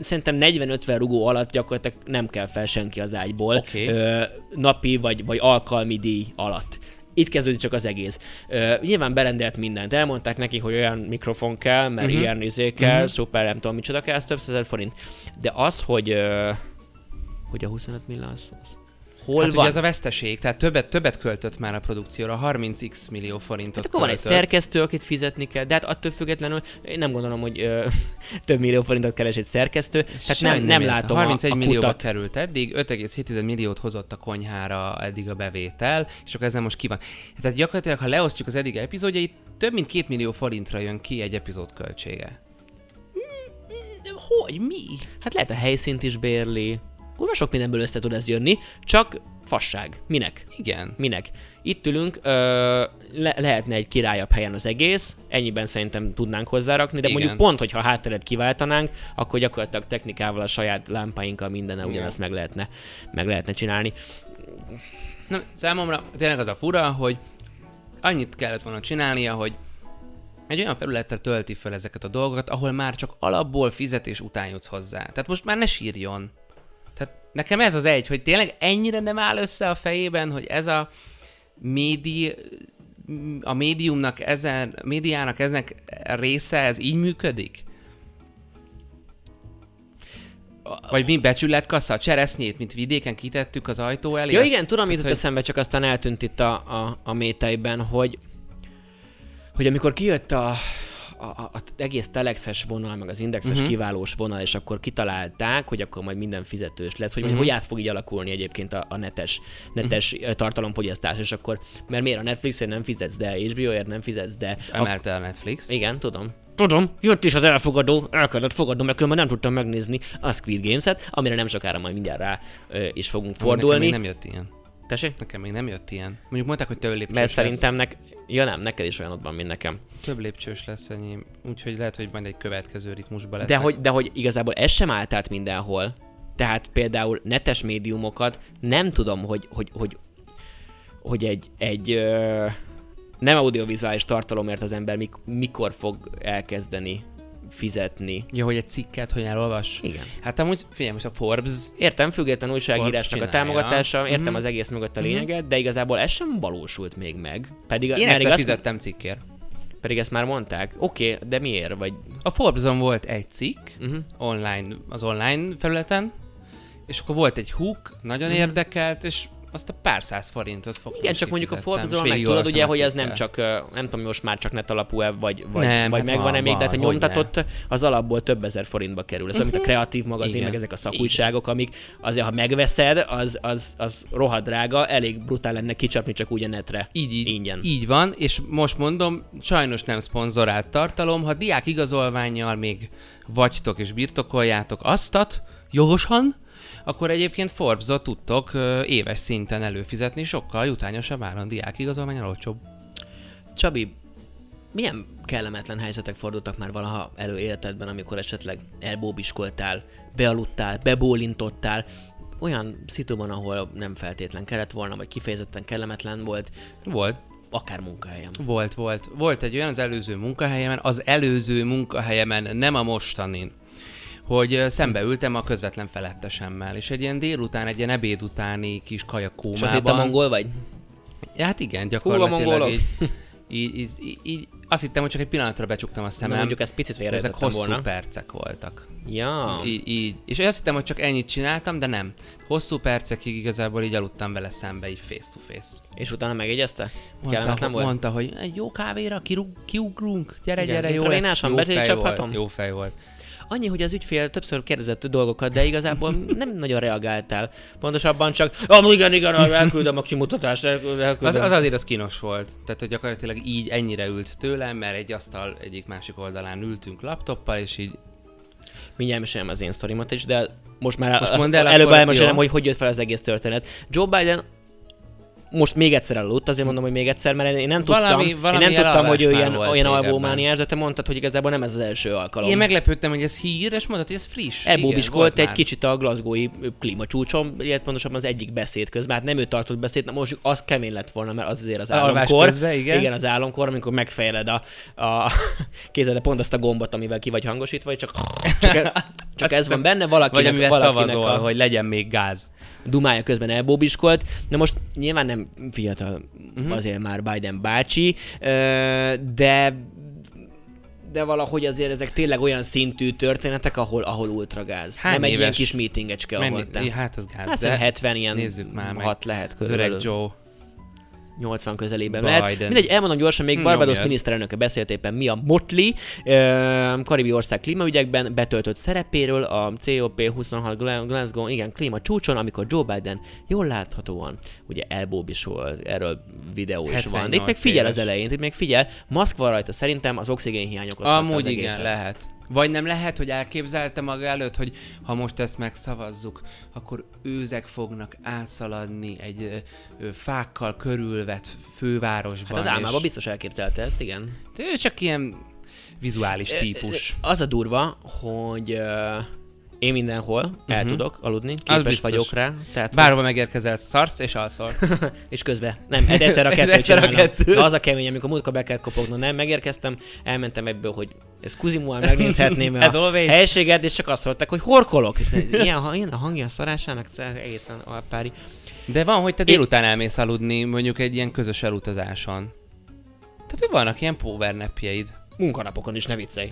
[SPEAKER 2] szerintem 40-50 rugó alatt gyakorlatilag nem kell fel senki az ágyból
[SPEAKER 1] Oké.
[SPEAKER 2] ö, napi vagy, vagy alkalmi díj alatt. Itt kezdődik csak az egész. Ö, nyilván berendelt mindent. Elmondták neki, hogy olyan mikrofon kell, mert uh-huh. ilyen izé kell, uh-huh. szuper, nem tudom micsoda kell, ez több százezer forint. De az, hogy ö, hogy a 25 millió az, az hol
[SPEAKER 1] hát
[SPEAKER 2] van?
[SPEAKER 1] ugye ez a veszteség, tehát többet, többet költött már a produkcióra, 30x millió forintot
[SPEAKER 2] Hát akkor van egy
[SPEAKER 1] költött.
[SPEAKER 2] szerkesztő, akit fizetni kell, de hát attól függetlenül én nem gondolom, hogy ö, több millió forintot keres egy szerkesztő, tehát nem, nem látom
[SPEAKER 1] 31
[SPEAKER 2] a, a
[SPEAKER 1] millióba
[SPEAKER 2] kutat.
[SPEAKER 1] került eddig, 5,7 milliót hozott a konyhára eddig a bevétel, és akkor ezen most ki van. Tehát gyakorlatilag, ha leosztjuk az eddig epizódjait, több mint 2 millió forintra jön ki egy epizód költsége. De hogy? Mi?
[SPEAKER 2] Hát lehet a helyszínt is bérli, kurva sok mindenből össze tud ez jönni, csak fasság. Minek?
[SPEAKER 1] Igen.
[SPEAKER 2] Minek? Itt ülünk, ö, le- lehetne egy királyabb helyen az egész, ennyiben szerintem tudnánk hozzárakni, de
[SPEAKER 1] Igen.
[SPEAKER 2] mondjuk pont, hogyha a hátteret kiváltanánk, akkor gyakorlatilag technikával, a saját lámpáinkkal mindennel ugyanazt meg lehetne, meg lehetne csinálni.
[SPEAKER 1] Na, számomra tényleg az a fura, hogy annyit kellett volna csinálnia, hogy egy olyan felülettel tölti fel ezeket a dolgokat, ahol már csak alapból fizetés után jutsz hozzá. Tehát most már ne sírjon. Tehát nekem ez az egy, hogy tényleg ennyire nem áll össze a fejében, hogy ez a médi, a médiumnak ezen, médiának eznek része, ez így működik? Vagy mi becsületkassa, a cseresznyét, mint vidéken kitettük az ajtó elé.
[SPEAKER 2] Ja igen, tudom, mit jutott eszembe, csak aztán eltűnt itt a, a, a méteiben, hogy, hogy amikor kijött a, a, a, az egész telexes vonal, meg az indexes uh-huh. kiválós vonal, és akkor kitalálták, hogy akkor majd minden fizetős lesz, hogy, uh-huh. hogy át fog így alakulni egyébként a, a netes, netes uh-huh. tartalomfogyasztás, és akkor, mert miért a Netflixért nem fizetsz, de a HBO-ért nem fizetsz, de...
[SPEAKER 1] Emelte a Netflix.
[SPEAKER 2] Igen, tudom. Tudom, jött is az elfogadó, el kellett fogadnom, mert különben nem tudtam megnézni a Squid Games-et, amire nem sokára majd mindjárt rá ö, is fogunk
[SPEAKER 1] Nekem még
[SPEAKER 2] fordulni.
[SPEAKER 1] nem jött ilyen.
[SPEAKER 2] Tessék?
[SPEAKER 1] Nekem még nem jött ilyen. Mondjuk mondták, hogy több lépcsős
[SPEAKER 2] Mert szerintem
[SPEAKER 1] lesz.
[SPEAKER 2] nek... Ja nem, neked is olyanod van, mint nekem.
[SPEAKER 1] Több lépcsős lesz enyém. Úgyhogy lehet, hogy majd egy következő ritmusba lesz.
[SPEAKER 2] De hogy, de hogy igazából ez sem állt át mindenhol. Tehát például netes médiumokat nem tudom, hogy, hogy, hogy, hogy egy, egy ö, nem audiovizuális tartalomért az ember mik, mikor fog elkezdeni fizetni.
[SPEAKER 1] Ja, hogy egy cikket hogy elolvas?
[SPEAKER 2] Igen.
[SPEAKER 1] Hát amúgy, figyelj, most a Forbes
[SPEAKER 2] Értem, független újságírásnak a támogatása, értem
[SPEAKER 1] Mhm.
[SPEAKER 2] az egész mögött a lényeget, de igazából ez sem valósult még meg. Pedig,
[SPEAKER 1] Én egyszer fizettem cikkért.
[SPEAKER 2] pedig ezt már mondták. Oké, okay, de miért? Vagy...
[SPEAKER 1] A Forbes-on volt egy cikk,
[SPEAKER 2] Uh-huh.
[SPEAKER 1] online, az online felületen, és akkor volt egy hook, nagyon
[SPEAKER 2] Mhm.
[SPEAKER 1] érdekelt, és azt a pár száz forintot fogtam.
[SPEAKER 2] Igen, csak mondjuk a
[SPEAKER 1] kifizettem,
[SPEAKER 2] Forbes-on
[SPEAKER 1] és
[SPEAKER 2] meg tudod ugye, hogy ez nem csak, nem tudom, most már csak net alapú-e, vagy, vagy,
[SPEAKER 1] Nem,
[SPEAKER 2] vagy
[SPEAKER 1] hát
[SPEAKER 2] megvan-e
[SPEAKER 1] van,
[SPEAKER 2] még, de hát a nyomtatott az alapból több ezer forintba kerül. Ez olyan, mint a kreatív magazin,
[SPEAKER 1] Igen.
[SPEAKER 2] meg ezek a szakújságok, amik azért, ha megveszed, az, az, az rohadt drága, elég brutál lenne kicsapni csak úgy a netre.
[SPEAKER 1] Így, így,
[SPEAKER 2] Ingyen.
[SPEAKER 1] így van, és most mondom, sajnos nem szponzorált tartalom, ha diák igazolványjal még vagytok és birtokoljátok aztat, jogosan, akkor egyébként Forbes-ot tudtok éves szinten előfizetni, sokkal jutányosabb áron diák igazolványon olcsóbb.
[SPEAKER 2] Csabi, milyen kellemetlen helyzetek fordultak már valaha elő életedben, amikor esetleg elbóbiskoltál, bealudtál, bebólintottál, olyan szituban, ahol nem feltétlen kellett volna, vagy kifejezetten kellemetlen volt,
[SPEAKER 1] Volt,
[SPEAKER 2] akár munkahelyen.
[SPEAKER 1] volt, volt. Volt egy olyan az előző munkahelyemen, az előző munkahelyemen, nem a mostanin, hogy ö, szembe ültem a közvetlen felettesemmel, és egy ilyen délután, egy ilyen ebéd utáni kis kajakómában.
[SPEAKER 2] És azért te mongol vagy?
[SPEAKER 1] Hát igen, gyakorlatilag így, így, így, így, így, azt hittem, hogy csak egy pillanatra becsuktam a szemem,
[SPEAKER 2] mondjuk ezt picit
[SPEAKER 1] de ezek hosszú
[SPEAKER 2] volna.
[SPEAKER 1] percek voltak.
[SPEAKER 2] Ja,
[SPEAKER 1] Így, így. És azt hittem, hogy csak ennyit csináltam, de nem. Hosszú percekig igazából így aludtam vele szembe, így face to face.
[SPEAKER 2] és utána megjegyezte?
[SPEAKER 1] Mondta, hogy,
[SPEAKER 2] volt?
[SPEAKER 1] mondta, hogy egy jó kávéra kirúg, kiugrunk, gyere,
[SPEAKER 2] Igen,
[SPEAKER 1] gyere, jó lesz. Jó fej volt, jó fej volt.
[SPEAKER 2] Annyi, hogy az ügyfél többször kérdezett dolgokat, de igazából nem nagyon reagáltál. Pontosabban csak, ah, igen, igen, elküldöm a kimutatást, elküldöm.
[SPEAKER 1] Az, az azért az kínos volt. Tehát, hogy gyakorlatilag így ennyire ült tőlem, mert egy asztal egyik másik oldalán ültünk laptoppal, és így
[SPEAKER 2] Mindjárt mesélem az én sztorimat is, de most már
[SPEAKER 1] Most mondd el,
[SPEAKER 2] előbb elmesélem, hogy hogy jött fel az egész történet. Joe Biden most még egyszer elaludt, azért mondom, hogy még egyszer, mert én nem tudtam,
[SPEAKER 1] Valami-
[SPEAKER 2] én nem tudtam, hogy ő ilyen, olyan albómániás, de te mondtad, hogy igazából nem ez az első alkalom.
[SPEAKER 1] Én meglepődtem, hogy ez hír, és mondtad, hogy ez friss.
[SPEAKER 2] Elbóbiskolt egy
[SPEAKER 1] már.
[SPEAKER 2] kicsit a Glasgow-i klímacsúcson, illetve pontosabban az egyik beszéd közben. Hát nem ő tartott beszéd, na most az kemény lett volna, mert az azért az államkor.
[SPEAKER 1] közben, igen.
[SPEAKER 2] igen, az államkor, amikor megfejled a, a kézede pont azt a gombot, amivel ki vagy hangosítva, és csak, csak, csak ez van benne, valakinek,
[SPEAKER 1] Vagy amivel
[SPEAKER 2] valakinek
[SPEAKER 1] szavazol,
[SPEAKER 2] a
[SPEAKER 1] hogy legyen még gáz.
[SPEAKER 2] Dumája közben elbóbiskolt. Na most nyilván nem fiatal uh-huh. azért már Biden bácsi, de de valahogy azért ezek tényleg olyan szintű történetek, ahol, ahol ultragáz.
[SPEAKER 1] Hány
[SPEAKER 2] nem egy ilyen
[SPEAKER 1] éves?
[SPEAKER 2] kis meetingecske, ahol te...
[SPEAKER 1] Hát az gáz,
[SPEAKER 2] Hát
[SPEAKER 1] de
[SPEAKER 2] 70 ilyen
[SPEAKER 1] nézzük már meg.
[SPEAKER 2] 6 lehet
[SPEAKER 1] az öreg
[SPEAKER 2] körülbelül.
[SPEAKER 1] Joe.
[SPEAKER 2] 80 közelében
[SPEAKER 1] Biden.
[SPEAKER 2] lehet. Mindegy, elmondom gyorsan, még
[SPEAKER 1] Hm,
[SPEAKER 2] Barbados
[SPEAKER 1] nyomjad.
[SPEAKER 2] miniszterelnöke beszélt éppen mi a Motli, karibi ország klímaügyekben betöltött szerepéről a COP26 Gla- Glasgow, igen, klíma csúcson, amikor Joe Biden jól láthatóan ugye elbóbisol, erről videó is van.
[SPEAKER 1] 78
[SPEAKER 2] Itt még figyel az
[SPEAKER 1] éves.
[SPEAKER 2] elején, itt még figyel, maszk van rajta, szerintem az oxigénhiány okozhatta
[SPEAKER 1] Amúgy
[SPEAKER 2] az
[SPEAKER 1] igen,
[SPEAKER 2] egészet.
[SPEAKER 1] lehet. Vagy nem lehet, hogy elképzelte maga előtt, hogy ha most ezt megszavazzuk, akkor őzek fognak átszaladni egy ö, ö, fákkal körülvett fővárosban.
[SPEAKER 2] Hát az álmában
[SPEAKER 1] és-
[SPEAKER 2] biztos elképzelte ezt, igen.
[SPEAKER 1] De ő csak ilyen vizuális típus.
[SPEAKER 2] Az a durva, hogy uh, én mindenhol el
[SPEAKER 1] Mhm.
[SPEAKER 2] tudok aludni, képes vagyok rá. Tehát,
[SPEAKER 1] Bárhova megérkezel, szarsz és alszol.
[SPEAKER 2] és közben. Nem, egy egyszer a kettő
[SPEAKER 1] egyszer a
[SPEAKER 2] csinálom.
[SPEAKER 1] kettő.
[SPEAKER 2] Na, az a kemény, amikor múltkor be kellett kopognom, nem, megérkeztem, elmentem ebből, hogy ez kuzimuán megnézhetném
[SPEAKER 1] As
[SPEAKER 2] a
[SPEAKER 1] always.
[SPEAKER 2] helységet, és csak azt hallották, hogy horkolok. És ilyen, ilyen a hangja a szarásának, ez egészen alpári.
[SPEAKER 1] De van, hogy te
[SPEAKER 2] Én-
[SPEAKER 1] délután elmész aludni, mondjuk egy ilyen közös elutazáson. Tehát, hogy vannak ilyen powernapjeid.
[SPEAKER 2] Munkanapokon is, ne viccelj.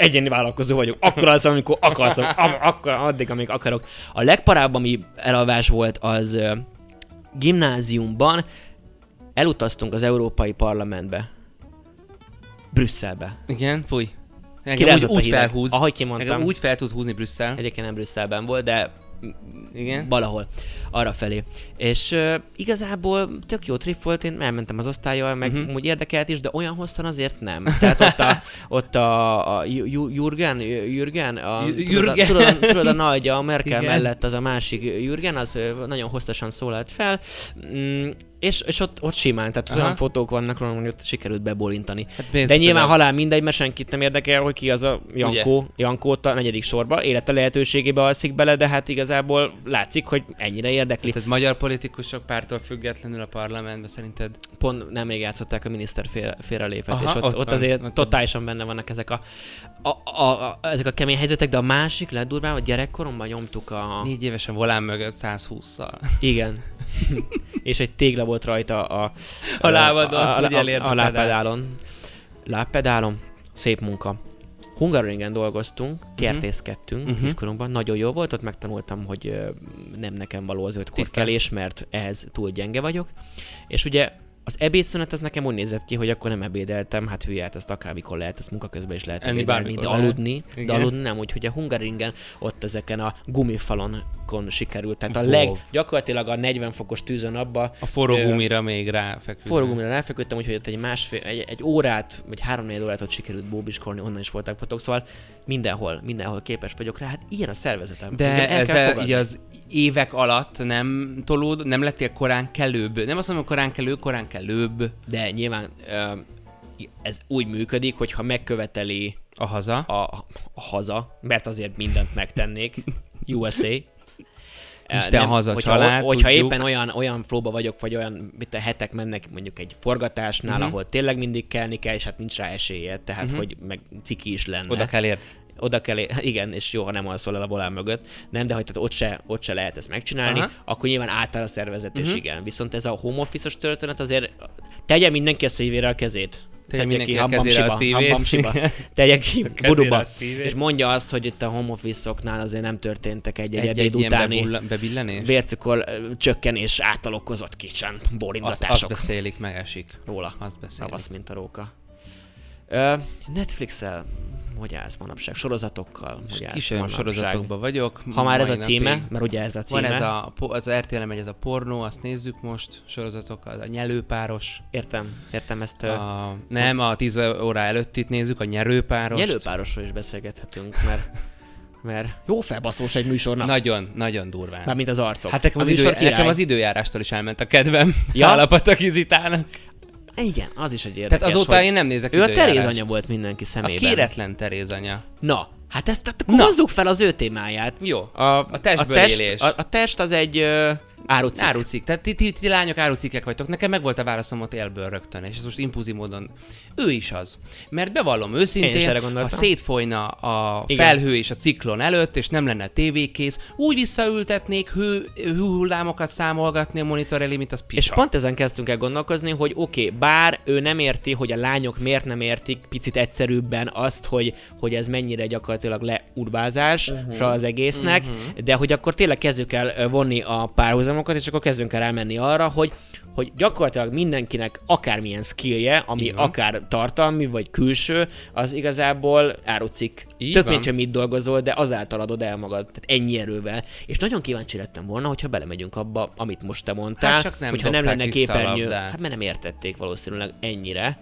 [SPEAKER 2] Egyéni vállalkozó vagyok, akkor az, amikor akarsz, akkor, addig, amíg akarok. A legparább, ami elalvás volt, az ö, gimnáziumban elutaztunk az Európai Parlamentbe. Brüsszelbe.
[SPEAKER 1] Igen, fúj. Engem úgy, úgy felhúz.
[SPEAKER 2] Ahogy
[SPEAKER 1] Engem
[SPEAKER 2] kimondtam,
[SPEAKER 1] úgy fel tud húzni Brüsszel.
[SPEAKER 2] egyébként nem Brüsszelben volt, de
[SPEAKER 1] Igen.
[SPEAKER 2] valahol arra felé. És uh, igazából tök jó trip volt, én elmentem az osztályjal, meg
[SPEAKER 1] Mhm.
[SPEAKER 2] uh-huh. úgy érdekelt is, de olyan hosszan azért nem. Tehát ott a, ott a, a Jürgen, Jürgen, a,
[SPEAKER 1] Jürgen.
[SPEAKER 2] tudod, a, tudod, a nagy, a Merkel
[SPEAKER 1] Igen.
[SPEAKER 2] mellett az a másik Jürgen, az nagyon hosszasan szólalt fel, mm, és, és ott, ott simán, tehát
[SPEAKER 1] Aha.
[SPEAKER 2] olyan fotók vannak róla, hogy ott sikerült bebolintani.
[SPEAKER 1] Hát
[SPEAKER 2] De nyilván halál mindegy, mert senkit nem érdekel, hogy ki az a Jankó, Jankó ott a negyedik sorba, élete lehetőségébe alszik bele, de hát igazából látszik, hogy ennyire érdekli.
[SPEAKER 1] Tehát magyar politikusok pártól függetlenül a parlamentben szerinted?
[SPEAKER 2] Pont nemrég játszották a miniszter fél, félrelépet,
[SPEAKER 1] Aha,
[SPEAKER 2] és ott,
[SPEAKER 1] ott van,
[SPEAKER 2] azért
[SPEAKER 1] ott
[SPEAKER 2] totálisan benne vannak ezek a, a, a, a, ezek a kemény helyzetek, de a másik legdurvább, hogy gyerekkoromban nyomtuk a...
[SPEAKER 1] Négy évesen volán mögött 120-szal.
[SPEAKER 2] Igen. és egy tégla volt rajta a...
[SPEAKER 1] A lábadon,
[SPEAKER 2] a, a, a, a,
[SPEAKER 1] a
[SPEAKER 2] a
[SPEAKER 1] pedál.
[SPEAKER 2] lábpedálon. Lábpedálon. Szép munka. Hungaroringen dolgoztunk,
[SPEAKER 1] Mhm.
[SPEAKER 2] kertészkedtünk
[SPEAKER 1] Mhm.
[SPEAKER 2] uh-huh. kiskorunkban, nagyon jó volt, ott megtanultam, hogy nem nekem való az öt
[SPEAKER 1] Tisztán.
[SPEAKER 2] korkelés, mert ehhez túl gyenge vagyok. És ugye az ebédszünet az nekem úgy nézett ki, hogy akkor nem ebédeltem, hát hülye, hát ezt akármikor lehet, ezt munka közben is lehet
[SPEAKER 1] Enni
[SPEAKER 2] ebédelni, de
[SPEAKER 1] lehet.
[SPEAKER 2] aludni, de
[SPEAKER 1] Igen.
[SPEAKER 2] aludni nem, úgyhogy a Hungaroringen ott ezeken a gumifalonkon sikerült, tehát a leg, gyakorlatilag a 40 fokos tűzön abba
[SPEAKER 1] A forró
[SPEAKER 2] Ö,
[SPEAKER 1] gumira még ráfeküdve.
[SPEAKER 2] Forró gumira ráfeküdtem, úgyhogy ott egy másfél, egy, egy órát, vagy három órát ott sikerült bóbiskolni, onnan is voltak fotók, szóval mindenhol, mindenhol képes vagyok rá. Hát ilyen a szervezetem.
[SPEAKER 1] De ezzel így az évek alatt nem tolód, nem lettél korán kelőbb. Nem azt mondom, korán kelő, korán kelőbb
[SPEAKER 2] De nyilván ez úgy működik, hogyha megköveteli
[SPEAKER 1] a haza.
[SPEAKER 2] a, a haza, mert azért mindent megtennék, USA.
[SPEAKER 1] Isten haza,
[SPEAKER 2] hogyha,
[SPEAKER 1] család,
[SPEAKER 2] hogyha
[SPEAKER 1] tudjuk.
[SPEAKER 2] éppen olyan, olyan flóba vagyok, vagy olyan mit a hetek mennek mondjuk egy forgatásnál, uh-huh. ahol tényleg mindig kelni kell, és hát nincs rá esélye, tehát uh-huh. hogy meg ciki is lenne.
[SPEAKER 1] Oda kell érni.
[SPEAKER 2] Oda kell, igen, és jó, ha nem alszol el a volán mögött, nem, de hogy tehát ott se, ott se lehet ezt megcsinálni,
[SPEAKER 1] Aha.
[SPEAKER 2] Akkor nyilván átáll a szervezet, és
[SPEAKER 1] Mhm.
[SPEAKER 2] igen. Viszont ez a home office történet azért tegye mindenki a szívére a kezét.
[SPEAKER 1] Tegye mindenki
[SPEAKER 2] ki
[SPEAKER 1] a kezére a szívét.
[SPEAKER 2] Tegye ki buduba. És mondja azt, hogy itt a home office-oknál azért nem történtek egy-egy,
[SPEAKER 1] Egy, egy
[SPEAKER 2] utáni
[SPEAKER 1] bebillenés?
[SPEAKER 2] vércukor ö, csökkenés által okozott kicsen
[SPEAKER 1] azt, azt
[SPEAKER 2] bólintatások
[SPEAKER 1] beszélik, megesik.
[SPEAKER 2] róla.
[SPEAKER 1] Azt beszélik.
[SPEAKER 2] Szavasz, mint a róka. Ö, Netflix-el hogy állsz manapság? Sorozatokkal? Hogy állsz
[SPEAKER 1] Kisebb sorozatokban vagyok.
[SPEAKER 2] Ha már ez a címe,
[SPEAKER 1] napig.
[SPEAKER 2] mert ugye ez a címe.
[SPEAKER 1] Van ez a, az RTL megy ez a pornó, azt nézzük most, sorozatok, az a nyelőpáros.
[SPEAKER 2] Értem, értem ezt. A...
[SPEAKER 1] Nem, a 10 óra előtt itt nézzük, a nyerőpáros.
[SPEAKER 2] Nyelőpárosról is beszélgethetünk, mert, mert jó felbaszós egy műsornak.
[SPEAKER 1] Nagyon, nagyon durván.
[SPEAKER 2] Mármint az arcok.
[SPEAKER 1] Hát nekem az,
[SPEAKER 2] A
[SPEAKER 1] idő, nekem az időjárástól is elment a kedvem.
[SPEAKER 2] Ja?
[SPEAKER 1] Ja? Állapatak
[SPEAKER 2] Igen, az is egy érdekes,
[SPEAKER 1] Tehát azóta
[SPEAKER 2] hogy
[SPEAKER 1] én nem nézek
[SPEAKER 2] Ő a. Teréz anya volt mindenki
[SPEAKER 1] A
[SPEAKER 2] szemében.
[SPEAKER 1] kéretlen Teréz anya.
[SPEAKER 2] Na, hát ezt tehát hozzuk fel az ő témáját.
[SPEAKER 1] Jó.
[SPEAKER 2] A,
[SPEAKER 1] A testből
[SPEAKER 2] a test,
[SPEAKER 1] élés.
[SPEAKER 2] A, a test az egy uh, árucik.
[SPEAKER 1] Árucik. Tehát ti, ti, ti lányok árucikkek vagytok. Nekem meg volt a válaszom ott élből rögtön, és ez most impulzív módon. Ő is az. Mert bevallom őszintén, ha szétfolyna a
[SPEAKER 2] Igen.
[SPEAKER 1] felhő és a ciklon előtt, és nem lenne tévékész, úgy visszaültetnék hő, hőhullámokat számolgatni a monitor elé, mint az picsa.
[SPEAKER 2] És pont ezen kezdtünk el gondolkozni, hogy oké, okay, bár ő nem érti, hogy a lányok miért nem értik picit egyszerűbben azt, hogy, hogy ez mennyire gyakorlatilag leurbázás uh-huh. az egésznek, uh-huh. de hogy akkor tényleg kezdjük el vonni a párhuzamokat, és akkor kezdünk el elmenni arra, hogy hogy gyakorlatilag mindenkinek akármilyen skillje, ami
[SPEAKER 1] van.
[SPEAKER 2] akár tartalmi vagy külső, az igazából árucik.
[SPEAKER 1] Így
[SPEAKER 2] Tök hogy mit dolgozol, de azáltal adod el magad. Tehát ennyi erővel. És nagyon kíváncsi lettem volna, hogyha belemegyünk abba, amit most te mondtál.
[SPEAKER 1] Hát csak nem
[SPEAKER 2] hogyha nem lenne képernyő. Hát mert nem értették valószínűleg ennyire.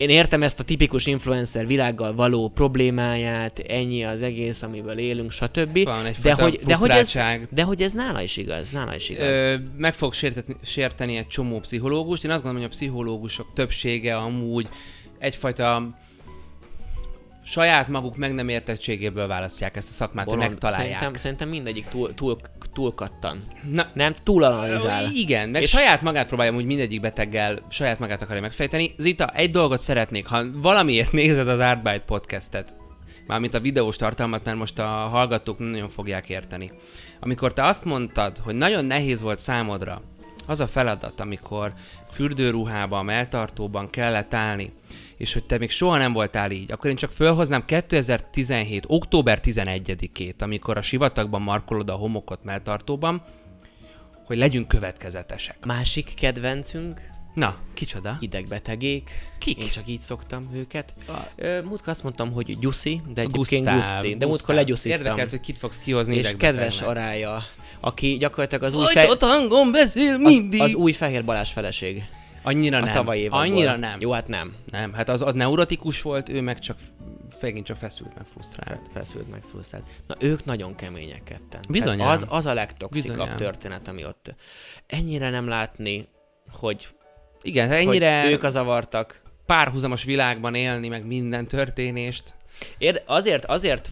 [SPEAKER 2] Én értem ezt a tipikus influencer világgal való problémáját, ennyi az egész, amiből élünk, stb.
[SPEAKER 1] Van
[SPEAKER 2] De hogy, de, hogy ez, de hogy ez nála is igaz, nála is igaz.
[SPEAKER 1] Ö, meg fog sérteni, sérteni egy csomó pszichológust. Én azt gondolom, hogy a pszichológusok többsége amúgy egyfajta saját maguk meg nem értettségéből választják ezt a szakmát, hogy
[SPEAKER 2] Bolond.
[SPEAKER 1] megtalálják.
[SPEAKER 2] Szerintem, szerintem mindegyik túl, túl, túl kattan.
[SPEAKER 1] Na,
[SPEAKER 2] Nem, túl analizál.
[SPEAKER 1] igen, meg
[SPEAKER 2] És-
[SPEAKER 1] saját magát próbálja úgy mindegyik beteggel, saját magát akarja megfejteni. Zita, egy dolgot szeretnék, ha valamiért nézed az Artbyte podcastet, mármint a videós tartalmat, mert most a hallgatók nagyon fogják érteni. Amikor te azt mondtad, hogy nagyon nehéz volt számodra az a feladat, amikor fürdőruhában, melltartóban kellett állni, és hogy te még soha nem voltál így, akkor én csak fölhoznám 2017. október 11-ét, amikor a sivatagban markolod a homokot melltartóban, hogy legyünk következetesek.
[SPEAKER 2] Másik kedvencünk,
[SPEAKER 1] Na, kicsoda?
[SPEAKER 2] idegbetegék.
[SPEAKER 1] Kik?
[SPEAKER 2] Én csak így szoktam őket.
[SPEAKER 1] A-
[SPEAKER 2] Múltkor azt mondtam, hogy Gyuszi, de egyébként
[SPEAKER 1] Gusztáv,
[SPEAKER 2] Guszti. De múltkor legyusziztam.
[SPEAKER 1] Érdekelt, hogy kit fogsz kihozni
[SPEAKER 2] És kedves arája, aki gyakorlatilag az új, fe...
[SPEAKER 1] Folytott hangon beszél
[SPEAKER 2] az,
[SPEAKER 1] mindig.
[SPEAKER 2] az új Fehér Balázs feleség.
[SPEAKER 1] Annyira
[SPEAKER 2] A
[SPEAKER 1] nem.
[SPEAKER 2] évadból.
[SPEAKER 1] Annyira nem.
[SPEAKER 2] Jó, hát nem.
[SPEAKER 1] Nem, hát az, az neurotikus volt, ő meg csak megint csak feszült, meg frusztrált.
[SPEAKER 2] Fe- Feszült meg frusztrált. Na, ők nagyon kemények ketten. Tehát Az, az a legtoxikabb
[SPEAKER 1] Bizonyám.
[SPEAKER 2] történet, ami ott. Ennyire nem látni, hogy,
[SPEAKER 1] Igen, hát
[SPEAKER 2] hogy
[SPEAKER 1] ennyire
[SPEAKER 2] ők a zavartak.
[SPEAKER 1] párhuzamos világban élni, meg minden történést.
[SPEAKER 2] Ér, azért, azért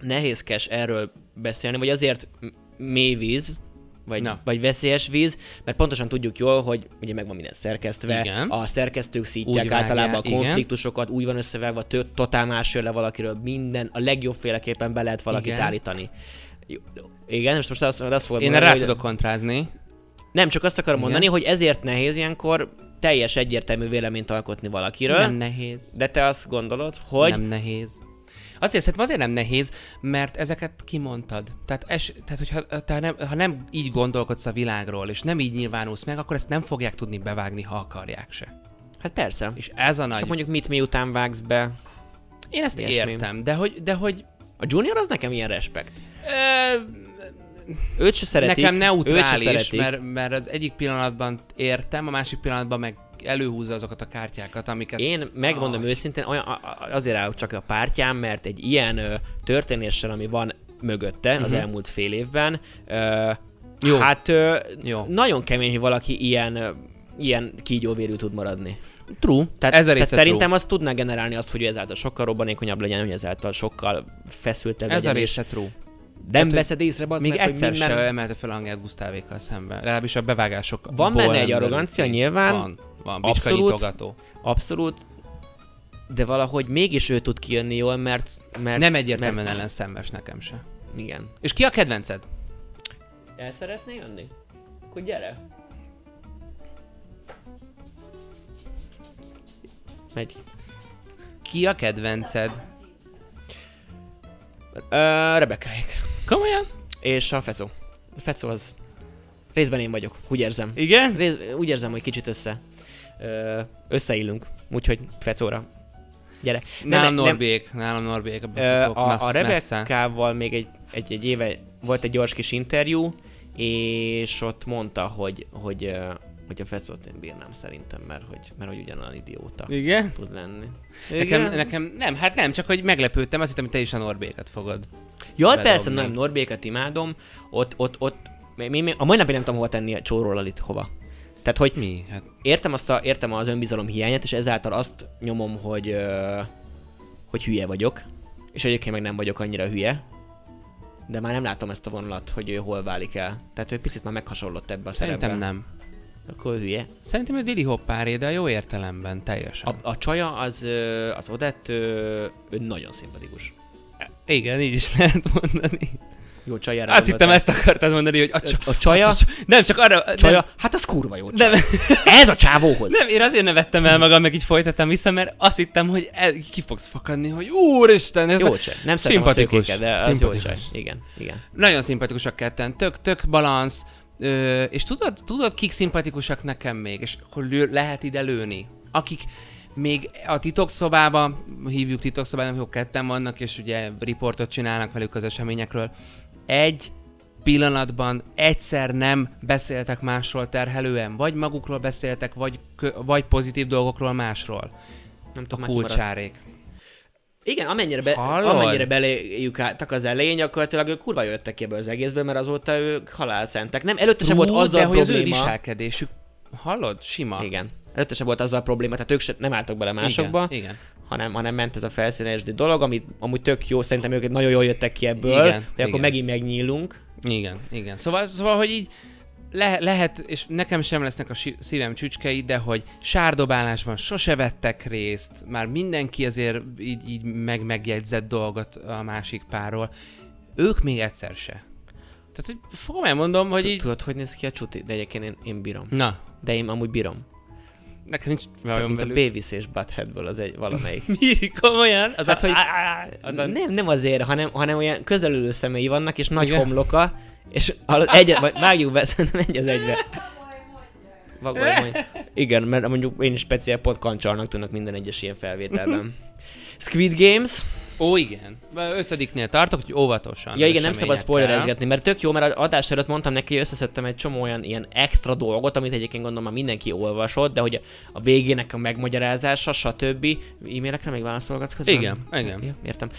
[SPEAKER 2] nehézkes erről beszélni, vagy azért mély víz, vagy,
[SPEAKER 1] Na.
[SPEAKER 2] vagy veszélyes víz, mert pontosan tudjuk jól, hogy ugye meg van minden szerkesztve,
[SPEAKER 1] Igen.
[SPEAKER 2] a szerkesztők szítják
[SPEAKER 1] Úgy
[SPEAKER 2] általában a
[SPEAKER 1] igen.
[SPEAKER 2] konfliktusokat, úgy van összevágva, tö- totál más jön le valakiről, minden, a legjobbféleképpen be lehet valakit
[SPEAKER 1] Igen.
[SPEAKER 2] állítani. Igen, most, most azt, azt fogod
[SPEAKER 1] Én
[SPEAKER 2] mondani,
[SPEAKER 1] rá
[SPEAKER 2] hogy-
[SPEAKER 1] tudok kontrázni.
[SPEAKER 2] Nem, csak azt akarom
[SPEAKER 1] Igen.
[SPEAKER 2] mondani, hogy ezért nehéz ilyenkor teljes egyértelmű véleményt alkotni valakiről,
[SPEAKER 1] Nem nehéz.
[SPEAKER 2] de te azt gondolod, hogy
[SPEAKER 1] Nem nehéz. Azért szerintem azért nem nehéz, mert ezeket kimondtad. Tehát, es, tehát hogyha te nem, ha nem így gondolkodsz a világról, és nem így nyilvánulsz meg, akkor ezt nem fogják tudni bevágni, ha akarják se.
[SPEAKER 2] Hát persze.
[SPEAKER 1] És ez a nagy...
[SPEAKER 2] Csak mondjuk mit miután vágsz be.
[SPEAKER 1] Én ezt
[SPEAKER 2] ilyesmi.
[SPEAKER 1] értem, de hogy, de hogy
[SPEAKER 2] A Junior az nekem ilyen respekt.
[SPEAKER 1] ö,
[SPEAKER 2] Őt se szeretik.
[SPEAKER 1] nekem
[SPEAKER 2] őt se
[SPEAKER 1] neutrális,
[SPEAKER 2] szeretik.
[SPEAKER 1] mert, mert az egyik pillanatban értem, a másik pillanatban meg előhúzza azokat a kártyákat, amiket...
[SPEAKER 2] Én megmondom
[SPEAKER 1] Ah.
[SPEAKER 2] őszintén, olyan, a- a- azért állok csak a pártyám, mert egy ilyen történéssel, ami van mögötte az
[SPEAKER 1] Mhm.
[SPEAKER 2] elmúlt fél évben, ö,
[SPEAKER 1] Jó.
[SPEAKER 2] hát ö,
[SPEAKER 1] Jó.
[SPEAKER 2] nagyon kemény, hogy valaki ilyen ilyen kígyóvérű tud maradni.
[SPEAKER 1] True.
[SPEAKER 2] Tehát,
[SPEAKER 1] ez a
[SPEAKER 2] tehát szerintem
[SPEAKER 1] true.
[SPEAKER 2] azt tudná generálni azt, hogy ezáltal sokkal robbanékonyabb legyen, hogy ezáltal sokkal feszültebb
[SPEAKER 1] Ez a
[SPEAKER 2] legyen, és
[SPEAKER 1] része true.
[SPEAKER 2] Nem
[SPEAKER 1] hogy
[SPEAKER 2] veszed észre, az
[SPEAKER 1] Még
[SPEAKER 2] meg,
[SPEAKER 1] egyszer
[SPEAKER 2] hogy
[SPEAKER 1] sem
[SPEAKER 2] minden...
[SPEAKER 1] emelte fel a hangját Gusztávékkal szemben. Legalábbis a bevágások.
[SPEAKER 2] Van benne egy arrogancia, nyilván.
[SPEAKER 1] Van, van,
[SPEAKER 2] Abszolút. Abszolút. De valahogy mégis ő tud kijönni jól, mert... mert
[SPEAKER 1] Nem egyértelműen
[SPEAKER 2] mert,
[SPEAKER 1] ellen szemes nekem se.
[SPEAKER 2] Igen.
[SPEAKER 1] És ki a kedvenced?
[SPEAKER 2] El szeretné jönni? Akkor gyere. Megy.
[SPEAKER 1] Ki a kedvenced?
[SPEAKER 2] Ö, Rebekáik.
[SPEAKER 1] Komolyan?
[SPEAKER 2] És a Fecó. A Fecó az... Részben én vagyok, úgy érzem.
[SPEAKER 1] Igen?
[SPEAKER 2] Rész, úgy érzem, hogy kicsit össze... Összeillünk. Úgyhogy Fecóra. Gyere.
[SPEAKER 1] Nálam Norbék, nálam Norbék, a messz,
[SPEAKER 2] a. Rebekkával még egy, egy, egy éve volt egy gyors kis interjú, és ott mondta, hogy, hogy, hogy a Fecót én bírnám szerintem, mert hogy, mert hogy ugyanolyan idióta
[SPEAKER 1] Igen?
[SPEAKER 2] tud lenni.
[SPEAKER 1] Nekem, nekem, nem, hát nem, csak hogy meglepődtem, azt hittem, hogy te is a Norbéket fogod.
[SPEAKER 2] Jaj,
[SPEAKER 1] bedobni.
[SPEAKER 2] persze, nem, Norbéket imádom, ott, ott, ott, mi, mi, mi, a mai napig nem tudom hova tenni a csóról itt hova. Tehát, hogy
[SPEAKER 1] Mi? Hát
[SPEAKER 2] értem, azt a, értem az önbizalom hiányát, és ezáltal azt nyomom, hogy, hogy hülye vagyok, és egyébként meg nem vagyok annyira hülye, de már nem látom ezt a vonalat, hogy ő hol válik el. Tehát ő picit már meghasonlott ebbe a
[SPEAKER 1] szerintem
[SPEAKER 2] szerepbe.
[SPEAKER 1] nem.
[SPEAKER 2] Akkor hülye.
[SPEAKER 1] Szerintem ő Dili Hoppáré, de a jó értelemben, teljesen.
[SPEAKER 2] A, a csaja, az, az Odett, ő nagyon szimpatikus.
[SPEAKER 1] Igen, így is lehet mondani.
[SPEAKER 2] Jó csajára.
[SPEAKER 1] Azt hittem, ezt akartad mondani, hogy a,
[SPEAKER 2] A,
[SPEAKER 1] csa-
[SPEAKER 2] a csaja,
[SPEAKER 1] Nem, csak arra...
[SPEAKER 2] csaja,
[SPEAKER 1] Nem,
[SPEAKER 2] hát az kurva jó csaj.
[SPEAKER 1] nem,
[SPEAKER 2] Ez a csávóhoz.
[SPEAKER 1] nem, én azért nevettem el magam, meg így folytattam vissza, mert azt hittem, hogy el, ki fogsz fakadni, hogy úristen, ez
[SPEAKER 2] Jó
[SPEAKER 1] a...
[SPEAKER 2] csaj. Nem a
[SPEAKER 1] Szimpatikus.
[SPEAKER 2] szőkéket, de az
[SPEAKER 1] Szimpatikus.
[SPEAKER 2] jó csaj. Igen, igen.
[SPEAKER 1] Nagyon szimpatikusak ketten, tök, tök balansz, ö, és tudod, tudod, kik szimpatikusak nekem még, és akkor lő, lehet ide lőni. Akik még a titokszobába, hívjuk titokszobába, amikor ketten vannak, és ugye riportot csinálnak velük az eseményekről, egy pillanatban egyszer nem beszéltek másról terhelően, vagy magukról beszéltek, vagy, vagy pozitív dolgokról másról.
[SPEAKER 2] Nem
[SPEAKER 1] A
[SPEAKER 2] tudom, kimaradt.
[SPEAKER 1] kulcsárék.
[SPEAKER 2] Igen, amennyire, be,
[SPEAKER 1] Hallod?
[SPEAKER 2] amennyire beléjük álltak az elején, gyakorlatilag ők kurva jöttek ki ebből az egészből, mert azóta ők halálszentek. Nem, előtte sem volt azzal
[SPEAKER 1] de hogy az ő
[SPEAKER 2] probléma.
[SPEAKER 1] viselkedésük, hallod, sima.
[SPEAKER 2] Igen. Előtte sem volt azzal probléma, tehát ők se, nem álltak bele másokba,
[SPEAKER 1] Igen, igen.
[SPEAKER 2] Hanem, hanem ment ez a felszínes dolog, amit amúgy tök jó, szerintem ők nagyon jól jöttek ki ebből,
[SPEAKER 1] Igen,
[SPEAKER 2] hogy
[SPEAKER 1] igen.
[SPEAKER 2] akkor megint megnyílunk.
[SPEAKER 1] Igen, igen. Szóval, szóval hogy így le, lehet, és nekem sem lesznek a szívem csücskei, de hogy sárdobálásban sose vettek részt, már mindenki azért így, így meg megjegyzett dolgot a másik párról. Ők még egyszer se. Tehát, hogy fogom elmondom, hogy így...
[SPEAKER 2] Tudod, hogy néz ki a csuti? De egyébként én, én bírom.
[SPEAKER 1] Na,
[SPEAKER 2] De én amúgy bírom.
[SPEAKER 1] Nekem nincs bajom
[SPEAKER 2] mint a
[SPEAKER 1] velük.
[SPEAKER 2] Beavis és Buttheadből az egy valamelyik.
[SPEAKER 1] Mi? Komolyan? Az
[SPEAKER 2] Hát,
[SPEAKER 1] a,
[SPEAKER 2] hogy-
[SPEAKER 1] az a...
[SPEAKER 2] Nem, nem azért, hanem, hanem olyan közelülő szemei vannak, és nagy
[SPEAKER 1] Igen.
[SPEAKER 2] homloka, és al- egy, vagy vágjuk be, szerintem egy az egybe. Vagoly, mondj. Igen, mert mondjuk én is speciál podkancsalnak tudnak minden egyes ilyen felvételben. Squid Games.
[SPEAKER 1] Ó, igen. Ötödiknél tartok, hogy óvatosan.
[SPEAKER 2] Ja igen, nem szabad spoilerezgetni, mert tök jó, mert adás előtt mondtam neki, hogy összeszedtem egy csomó olyan ilyen extra dolgot, amit egyébként gondolom már mindenki olvasott, de hogy a, végének a megmagyarázása, stb. E-mailekre még válaszolgatsz közben?
[SPEAKER 1] Igen, igen.
[SPEAKER 2] Ja, értem.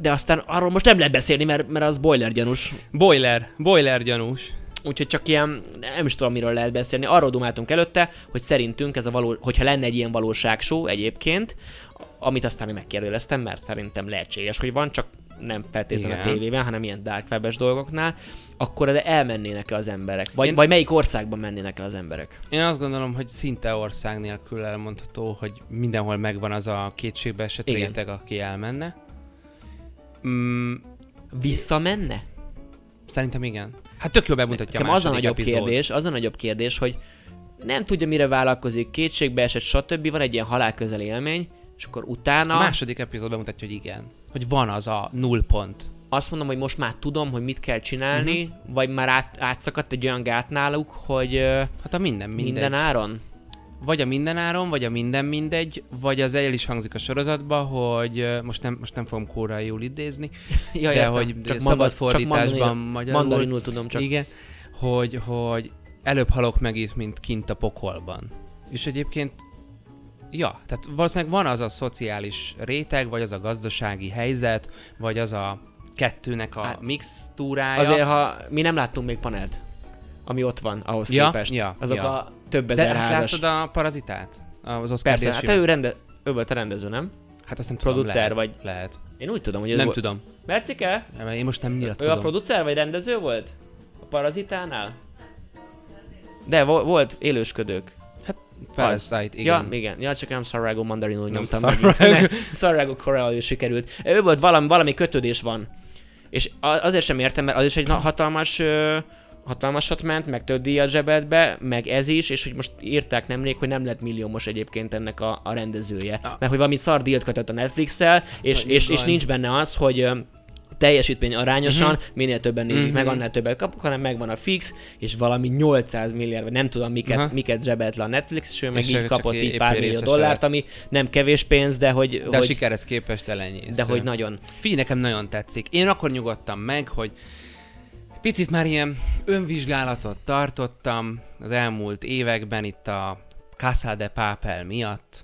[SPEAKER 2] De aztán arról most nem lehet beszélni, mert, mert az boiler gyanús.
[SPEAKER 1] Boiler, boiler gyanús.
[SPEAKER 2] Úgyhogy csak ilyen, nem is tudom, miről lehet beszélni. Arról dumáltunk előtte, hogy szerintünk ez a való, hogyha lenne egy ilyen valóságshow egyébként, amit aztán én megkérdeztem, mert szerintem lehetséges, hogy van, csak nem feltétlenül a
[SPEAKER 1] Igen.
[SPEAKER 2] tévében, hanem ilyen dark webes dolgoknál, akkor de elmennének-e az emberek? Vagy,
[SPEAKER 1] Én-
[SPEAKER 2] vagy melyik országban mennének el az emberek?
[SPEAKER 1] Én azt gondolom, hogy szinte ország nélkül elmondható, hogy mindenhol megvan az a kétségbeesett réteg, aki elmenne. Mm,
[SPEAKER 2] Visszamenne?
[SPEAKER 1] szerintem igen. Hát tök jó bemutatja
[SPEAKER 2] Nekem
[SPEAKER 1] a
[SPEAKER 2] az a nagyobb
[SPEAKER 1] epizód.
[SPEAKER 2] kérdés, az a nagyobb kérdés, hogy nem tudja mire vállalkozik, kétségbe esett, stb. Van egy ilyen halálközeli élmény, és akkor utána
[SPEAKER 1] A második epizód bemutatja, hogy igen. Hogy van az a null pont.
[SPEAKER 2] azt mondom, hogy most már tudom, hogy mit kell csinálni, uh-huh. vagy már át, átszakadt egy olyan gát náluk, hogy
[SPEAKER 1] Hát a minden mindegy.
[SPEAKER 2] minden áron?
[SPEAKER 1] Vagy a mindenáron, vagy a minden mindegy, vagy az el is hangzik a sorozatba, hogy most nem, most nem fogom kóra jól idézni,
[SPEAKER 2] Ja,
[SPEAKER 1] de
[SPEAKER 2] értem.
[SPEAKER 1] hogy
[SPEAKER 2] Csak
[SPEAKER 1] szabad
[SPEAKER 2] mandar-
[SPEAKER 1] fordításban
[SPEAKER 2] csak
[SPEAKER 1] magyarul.
[SPEAKER 2] Mandarinul tudom csak.
[SPEAKER 1] Igen, hogy, hogy előbb halok meg itt, mint kint a pokolban. És egyébként, ja, tehát valószínűleg van az a szociális réteg, vagy az a gazdasági helyzet, vagy az a kettőnek a
[SPEAKER 2] Hát,
[SPEAKER 1] mixtúrája.
[SPEAKER 2] Azért, ha mi nem láttunk még panelt, ami ott van ahhoz
[SPEAKER 1] Ja,
[SPEAKER 2] képest.
[SPEAKER 1] ja,
[SPEAKER 2] Azok
[SPEAKER 1] ja.
[SPEAKER 2] a több
[SPEAKER 1] De
[SPEAKER 2] ezer
[SPEAKER 1] hát
[SPEAKER 2] házas.
[SPEAKER 1] látod a parazitát? Az Oscar
[SPEAKER 2] Persze, hát ő, rende, ő volt a rendező, nem?
[SPEAKER 1] Hát azt nem tudom,
[SPEAKER 2] producer
[SPEAKER 1] lehet,
[SPEAKER 2] vagy-
[SPEAKER 1] Lehet.
[SPEAKER 2] Én úgy tudom, hogy ez
[SPEAKER 1] Nem
[SPEAKER 2] volt.
[SPEAKER 1] tudom.
[SPEAKER 2] Mercike?
[SPEAKER 1] Mert Én most nem
[SPEAKER 2] Ő a
[SPEAKER 1] nyilatkozom.
[SPEAKER 2] producer vagy rendező volt? A Parazitánál? De vo- volt élősködők.
[SPEAKER 1] Parasite, igen.
[SPEAKER 2] Ja, igen. Ja, csak nem Sarrago mandarinul
[SPEAKER 1] Nem
[SPEAKER 2] nyomtam megint. Sarrago Corral sikerült. Ő volt valami, valami kötődés van. És azért sem értem, mert az is egy hatalmas hatalmasat ment, meg több díjat zsebedbe, meg ez is, és hogy most írták nemrég, hogy nem lett milliómos egyébként ennek a, a rendezője.
[SPEAKER 1] Ah.
[SPEAKER 2] Mert hogy valami szar díjat kötött a Netflix-el, és, és, és nincs benne az, hogy teljesítmény arányosan,
[SPEAKER 1] Mhm.
[SPEAKER 2] minél többen nézik
[SPEAKER 1] Mhm.
[SPEAKER 2] meg, annál többet kapok, hanem megvan a fix, és valami 800 milliárd, vagy nem tudom miket,
[SPEAKER 1] Aha.
[SPEAKER 2] miket zsebelt le a Netflix, és ő meg
[SPEAKER 1] És
[SPEAKER 2] így kapott így pár millió dollárt,
[SPEAKER 1] lett.
[SPEAKER 2] ami nem kevés pénz, de hogy,
[SPEAKER 1] De a
[SPEAKER 2] hogy,
[SPEAKER 1] sikerhez képest elenyésző.
[SPEAKER 2] de hogy nagyon.
[SPEAKER 1] Figyelj, nekem nagyon tetszik. Én akkor nyugodtam meg, hogy picit már ilyen önvizsgálatot tartottam az elmúlt években itt a Casa de Papel miatt.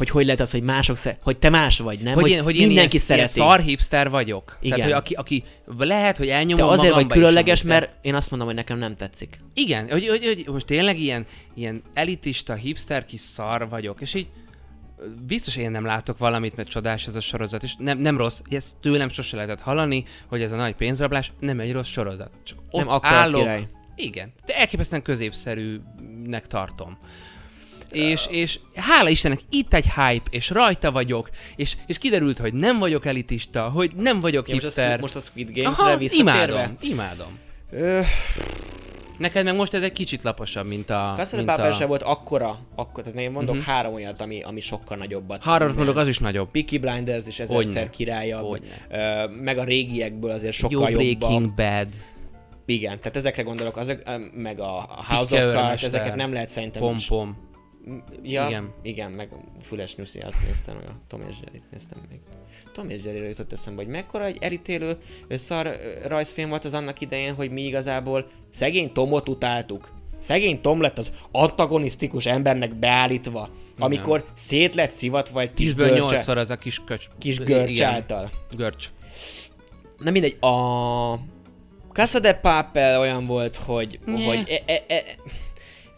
[SPEAKER 2] Hogy hogy lehet az, hogy mások szer- hogy te más vagy, nem?
[SPEAKER 1] Hogy, én, hogy én
[SPEAKER 2] mindenki
[SPEAKER 1] ilyen, ilyen
[SPEAKER 2] szereti.
[SPEAKER 1] szar hipster vagyok.
[SPEAKER 2] Igen.
[SPEAKER 1] Tehát, hogy aki, aki lehet, hogy
[SPEAKER 2] te
[SPEAKER 1] elnyomom
[SPEAKER 2] azért vagy
[SPEAKER 1] is,
[SPEAKER 2] különleges,
[SPEAKER 1] te-
[SPEAKER 2] mert én azt mondom, hogy nekem nem tetszik.
[SPEAKER 1] Igen, hogy, hogy, hogy most tényleg ilyen, ilyen elitista, hipster kis szar vagyok, és így biztos én nem látok valamit, mert csodás ez a sorozat, és nem, nem rossz, ezt tőlem sose lehetett hallani, hogy ez a nagy pénzrablás nem egy rossz sorozat. Csak ott
[SPEAKER 2] Nem akkora
[SPEAKER 1] állok,
[SPEAKER 2] király.
[SPEAKER 1] igen, de elképesztően középszerűnek tartom. És, és hála Istennek itt egy hype, és rajta vagyok, és, és kiderült, hogy nem vagyok elitista, hogy nem vagyok
[SPEAKER 2] Ja, most, a,
[SPEAKER 1] hipster.
[SPEAKER 2] Squid- most a Squid Games-re
[SPEAKER 1] Aha,
[SPEAKER 2] visszatérve.
[SPEAKER 1] imádom, imádom.
[SPEAKER 2] Ö,
[SPEAKER 1] Neked meg most ez egy kicsit laposabb, mint a...
[SPEAKER 2] Castle
[SPEAKER 1] mint a...
[SPEAKER 2] sem volt akkora, akkor, tehát én mondok
[SPEAKER 1] Mhm.
[SPEAKER 2] három olyat, ami, ami sokkal nagyobbat.
[SPEAKER 1] Horror mondok, az is nagyobb.
[SPEAKER 2] Peaky Blinders is ezerszer királyabb,
[SPEAKER 1] Hogyne.
[SPEAKER 2] ö, meg a régiekből azért
[SPEAKER 1] Jó
[SPEAKER 2] sokkal jobbak.
[SPEAKER 1] Breaking Bad.
[SPEAKER 2] Igen, tehát ezekre gondolok, azok, ö, meg a House
[SPEAKER 1] Pitke
[SPEAKER 2] of Cards, ezeket nem lehet szerintem
[SPEAKER 1] Pom
[SPEAKER 2] is-. Ja, igen.
[SPEAKER 1] Igen.
[SPEAKER 2] igen, meg a Füles Nyuszi, azt néztem, meg a Tom és Jerry néztem még. Tom és Jerry jutott eszembe, hogy mekkora egy elítélő szar rajzfilm volt az annak idején, hogy mi igazából szegény Tomot utáltuk. Szegény Tom lett az antagonisztikus embernek beállítva, amikor szét lett szivatva egy kis
[SPEAKER 1] Tízből
[SPEAKER 2] görcse,
[SPEAKER 1] nyolcszor az a kis köcs.
[SPEAKER 2] kis görcs
[SPEAKER 1] Igen,
[SPEAKER 2] által.
[SPEAKER 1] Görcs.
[SPEAKER 2] Na mindegy, a Casa de Papel olyan volt, hogy, hogy e, e, e,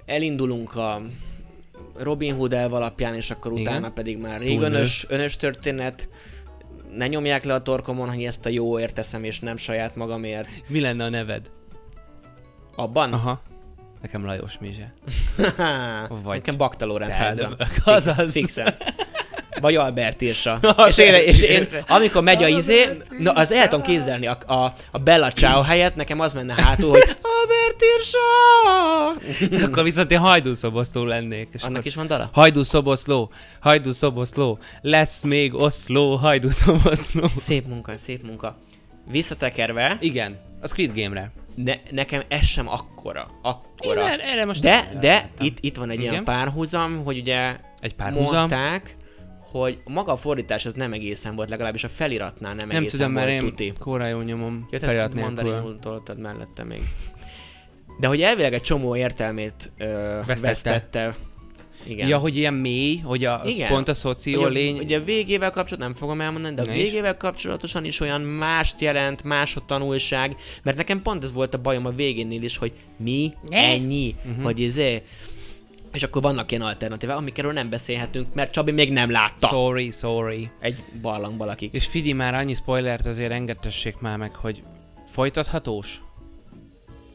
[SPEAKER 2] elindulunk a Robin Hood elv alapján, és akkor
[SPEAKER 1] Igen.
[SPEAKER 2] utána pedig már rég
[SPEAKER 1] Túlnő.
[SPEAKER 2] önös, önös történet. Ne nyomják le a torkomon, hogy ezt a jóért teszem, és nem saját magamért.
[SPEAKER 1] Mi lenne a neved?
[SPEAKER 2] Abban?
[SPEAKER 1] Aha. Nekem Lajos Mizse.
[SPEAKER 2] Vagy Nekem Bakta Lórend háza.
[SPEAKER 1] Azaz.
[SPEAKER 2] Fixen. Vagy Albert Irsa. és, én, és én, amikor megy a izé, na, az el tudom képzelni, a, a, a Bella Ciao helyett nekem az menne hátul, hogy Albert Irsa!
[SPEAKER 1] Akkor viszont én hajdúszoboszló lennék. És
[SPEAKER 2] Annak is van dala?
[SPEAKER 1] Hajdúszoboszló, hajdúszoboszló, lesz még oszló, hajdúszoboszló.
[SPEAKER 2] Szép munka, szép munka. Visszatekerve,
[SPEAKER 1] Igen, a Squid Game-re.
[SPEAKER 2] ne, nekem ez sem akkora, akkora.
[SPEAKER 1] Én erre, erre most
[SPEAKER 2] De,
[SPEAKER 1] nem
[SPEAKER 2] de itt, itt van egy
[SPEAKER 1] Igen.
[SPEAKER 2] ilyen párhuzam, hogy ugye
[SPEAKER 1] Egy párhuzam.
[SPEAKER 2] mondták, hogy maga a fordítás az nem egészen volt, legalábbis a feliratnál nem,
[SPEAKER 1] Nem
[SPEAKER 2] egészen
[SPEAKER 1] tudom, mert
[SPEAKER 2] volt
[SPEAKER 1] én
[SPEAKER 2] tuti.
[SPEAKER 1] kórájól nyomom
[SPEAKER 2] Ja,
[SPEAKER 1] felirat nélkül.
[SPEAKER 2] toltad mellette még. De hogy elvileg egy csomó értelmét ö,
[SPEAKER 1] Vesztette.
[SPEAKER 2] vesztette. Igen.
[SPEAKER 1] Ja, hogy ilyen mély, hogy a, az
[SPEAKER 2] Igen.
[SPEAKER 1] pont a szoció
[SPEAKER 2] Ugye,
[SPEAKER 1] lény...
[SPEAKER 2] ugye a végével kapcsolatban nem fogom elmondani, de a
[SPEAKER 1] Ne is.
[SPEAKER 2] végével kapcsolatosan is olyan mást jelent, más a tanulság, mert nekem pont ez volt a bajom a végénél is, hogy mi, ennyi,
[SPEAKER 1] Mhm.
[SPEAKER 2] hogy izé, és akkor vannak ilyen alternatívák, amikről nem beszélhetünk, mert Csabi még nem látta.
[SPEAKER 1] Sorry, sorry.
[SPEAKER 2] Egy barlangban lakik.
[SPEAKER 1] És figyelj már, annyi spoilert azért engedtessék már meg, hogy folytathatós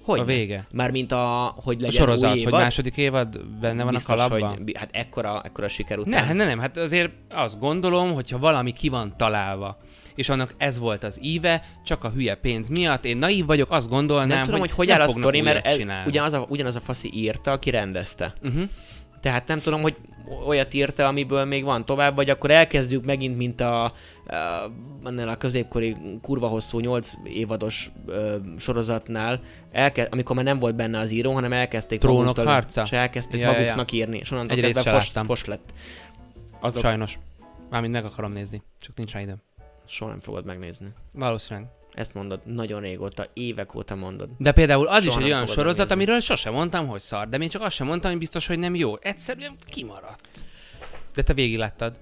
[SPEAKER 2] Hogy
[SPEAKER 1] a vége.
[SPEAKER 2] Mármint a, hogy
[SPEAKER 1] A
[SPEAKER 2] legyen
[SPEAKER 1] sorozat,
[SPEAKER 2] új
[SPEAKER 1] hogy
[SPEAKER 2] évad.
[SPEAKER 1] második évad benne van
[SPEAKER 2] Biztos,
[SPEAKER 1] a kalapban.
[SPEAKER 2] Hogy, hát ekkora, ekkora siker után.
[SPEAKER 1] Ne, ne, nem, hát azért azt gondolom, hogyha valami ki van találva, és annak ez volt az íve, csak a hülye pénz miatt. Én naív vagyok, azt gondolnám,
[SPEAKER 2] nem tudom, hogy hogy,
[SPEAKER 1] nem
[SPEAKER 2] áll a sztori, mert ez, ugyanaz, a, ugyanaz a faszi írta, aki rendezte.
[SPEAKER 1] Uh-huh.
[SPEAKER 2] Tehát nem tudom, hogy olyat írta, amiből még van tovább, vagy akkor elkezdjük megint, mint a, annál a középkori kurva hosszú 8 évados ö, sorozatnál, elke, amikor már nem volt benne az író, hanem elkezdték
[SPEAKER 1] Trónok
[SPEAKER 2] maguktól,
[SPEAKER 1] harca?
[SPEAKER 2] és elkezdték
[SPEAKER 1] Ja, ja, ja.
[SPEAKER 2] maguknak írni, és onnantól kezdve fos, fos lett. Azok
[SPEAKER 1] Sajnos. Mármint meg akarom nézni, csak nincs rá időm.
[SPEAKER 2] Soha nem fogod megnézni.
[SPEAKER 1] Valószínűleg.
[SPEAKER 2] Ezt mondod nagyon régóta, évek óta mondod.
[SPEAKER 1] De például az
[SPEAKER 2] Soha
[SPEAKER 1] is egy olyan sorozat,
[SPEAKER 2] megnézni.
[SPEAKER 1] amiről sosem mondtam, hogy szar, de én csak azt sem mondtam, hogy biztos, hogy nem jó. Egyszerűen kimaradt. De te végig láttad.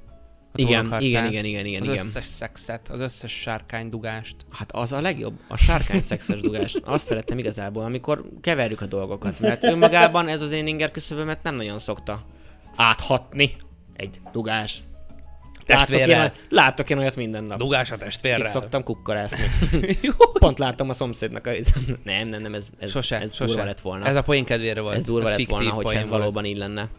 [SPEAKER 2] Igen,
[SPEAKER 1] Trónok
[SPEAKER 2] igen, igen, igen, igen,
[SPEAKER 1] Az
[SPEAKER 2] igen.
[SPEAKER 1] összes szexet, az összes sárkánydugást.
[SPEAKER 2] Hát az a legjobb, a sárkány szexes dugás. Azt szerettem igazából, amikor keverjük a dolgokat, mert önmagában ez az én inger küszöbömet nem nagyon szokta áthatni egy dugás. Látok én,
[SPEAKER 1] Testvérrel.
[SPEAKER 2] olyat- látok én olyat minden nap.
[SPEAKER 1] Dugás a
[SPEAKER 2] Itt
[SPEAKER 1] testvérrel.
[SPEAKER 2] szoktam kukkorászni. Pont láttam a szomszédnak a... Nem, nem, nem, ez, ez,
[SPEAKER 1] Sose,
[SPEAKER 2] ez
[SPEAKER 1] sose.
[SPEAKER 2] durva lett volna.
[SPEAKER 1] Ez a poén kedvére volt.
[SPEAKER 2] ez durva lett
[SPEAKER 1] fiktív
[SPEAKER 2] volna, hogyha ez valóban így lenne.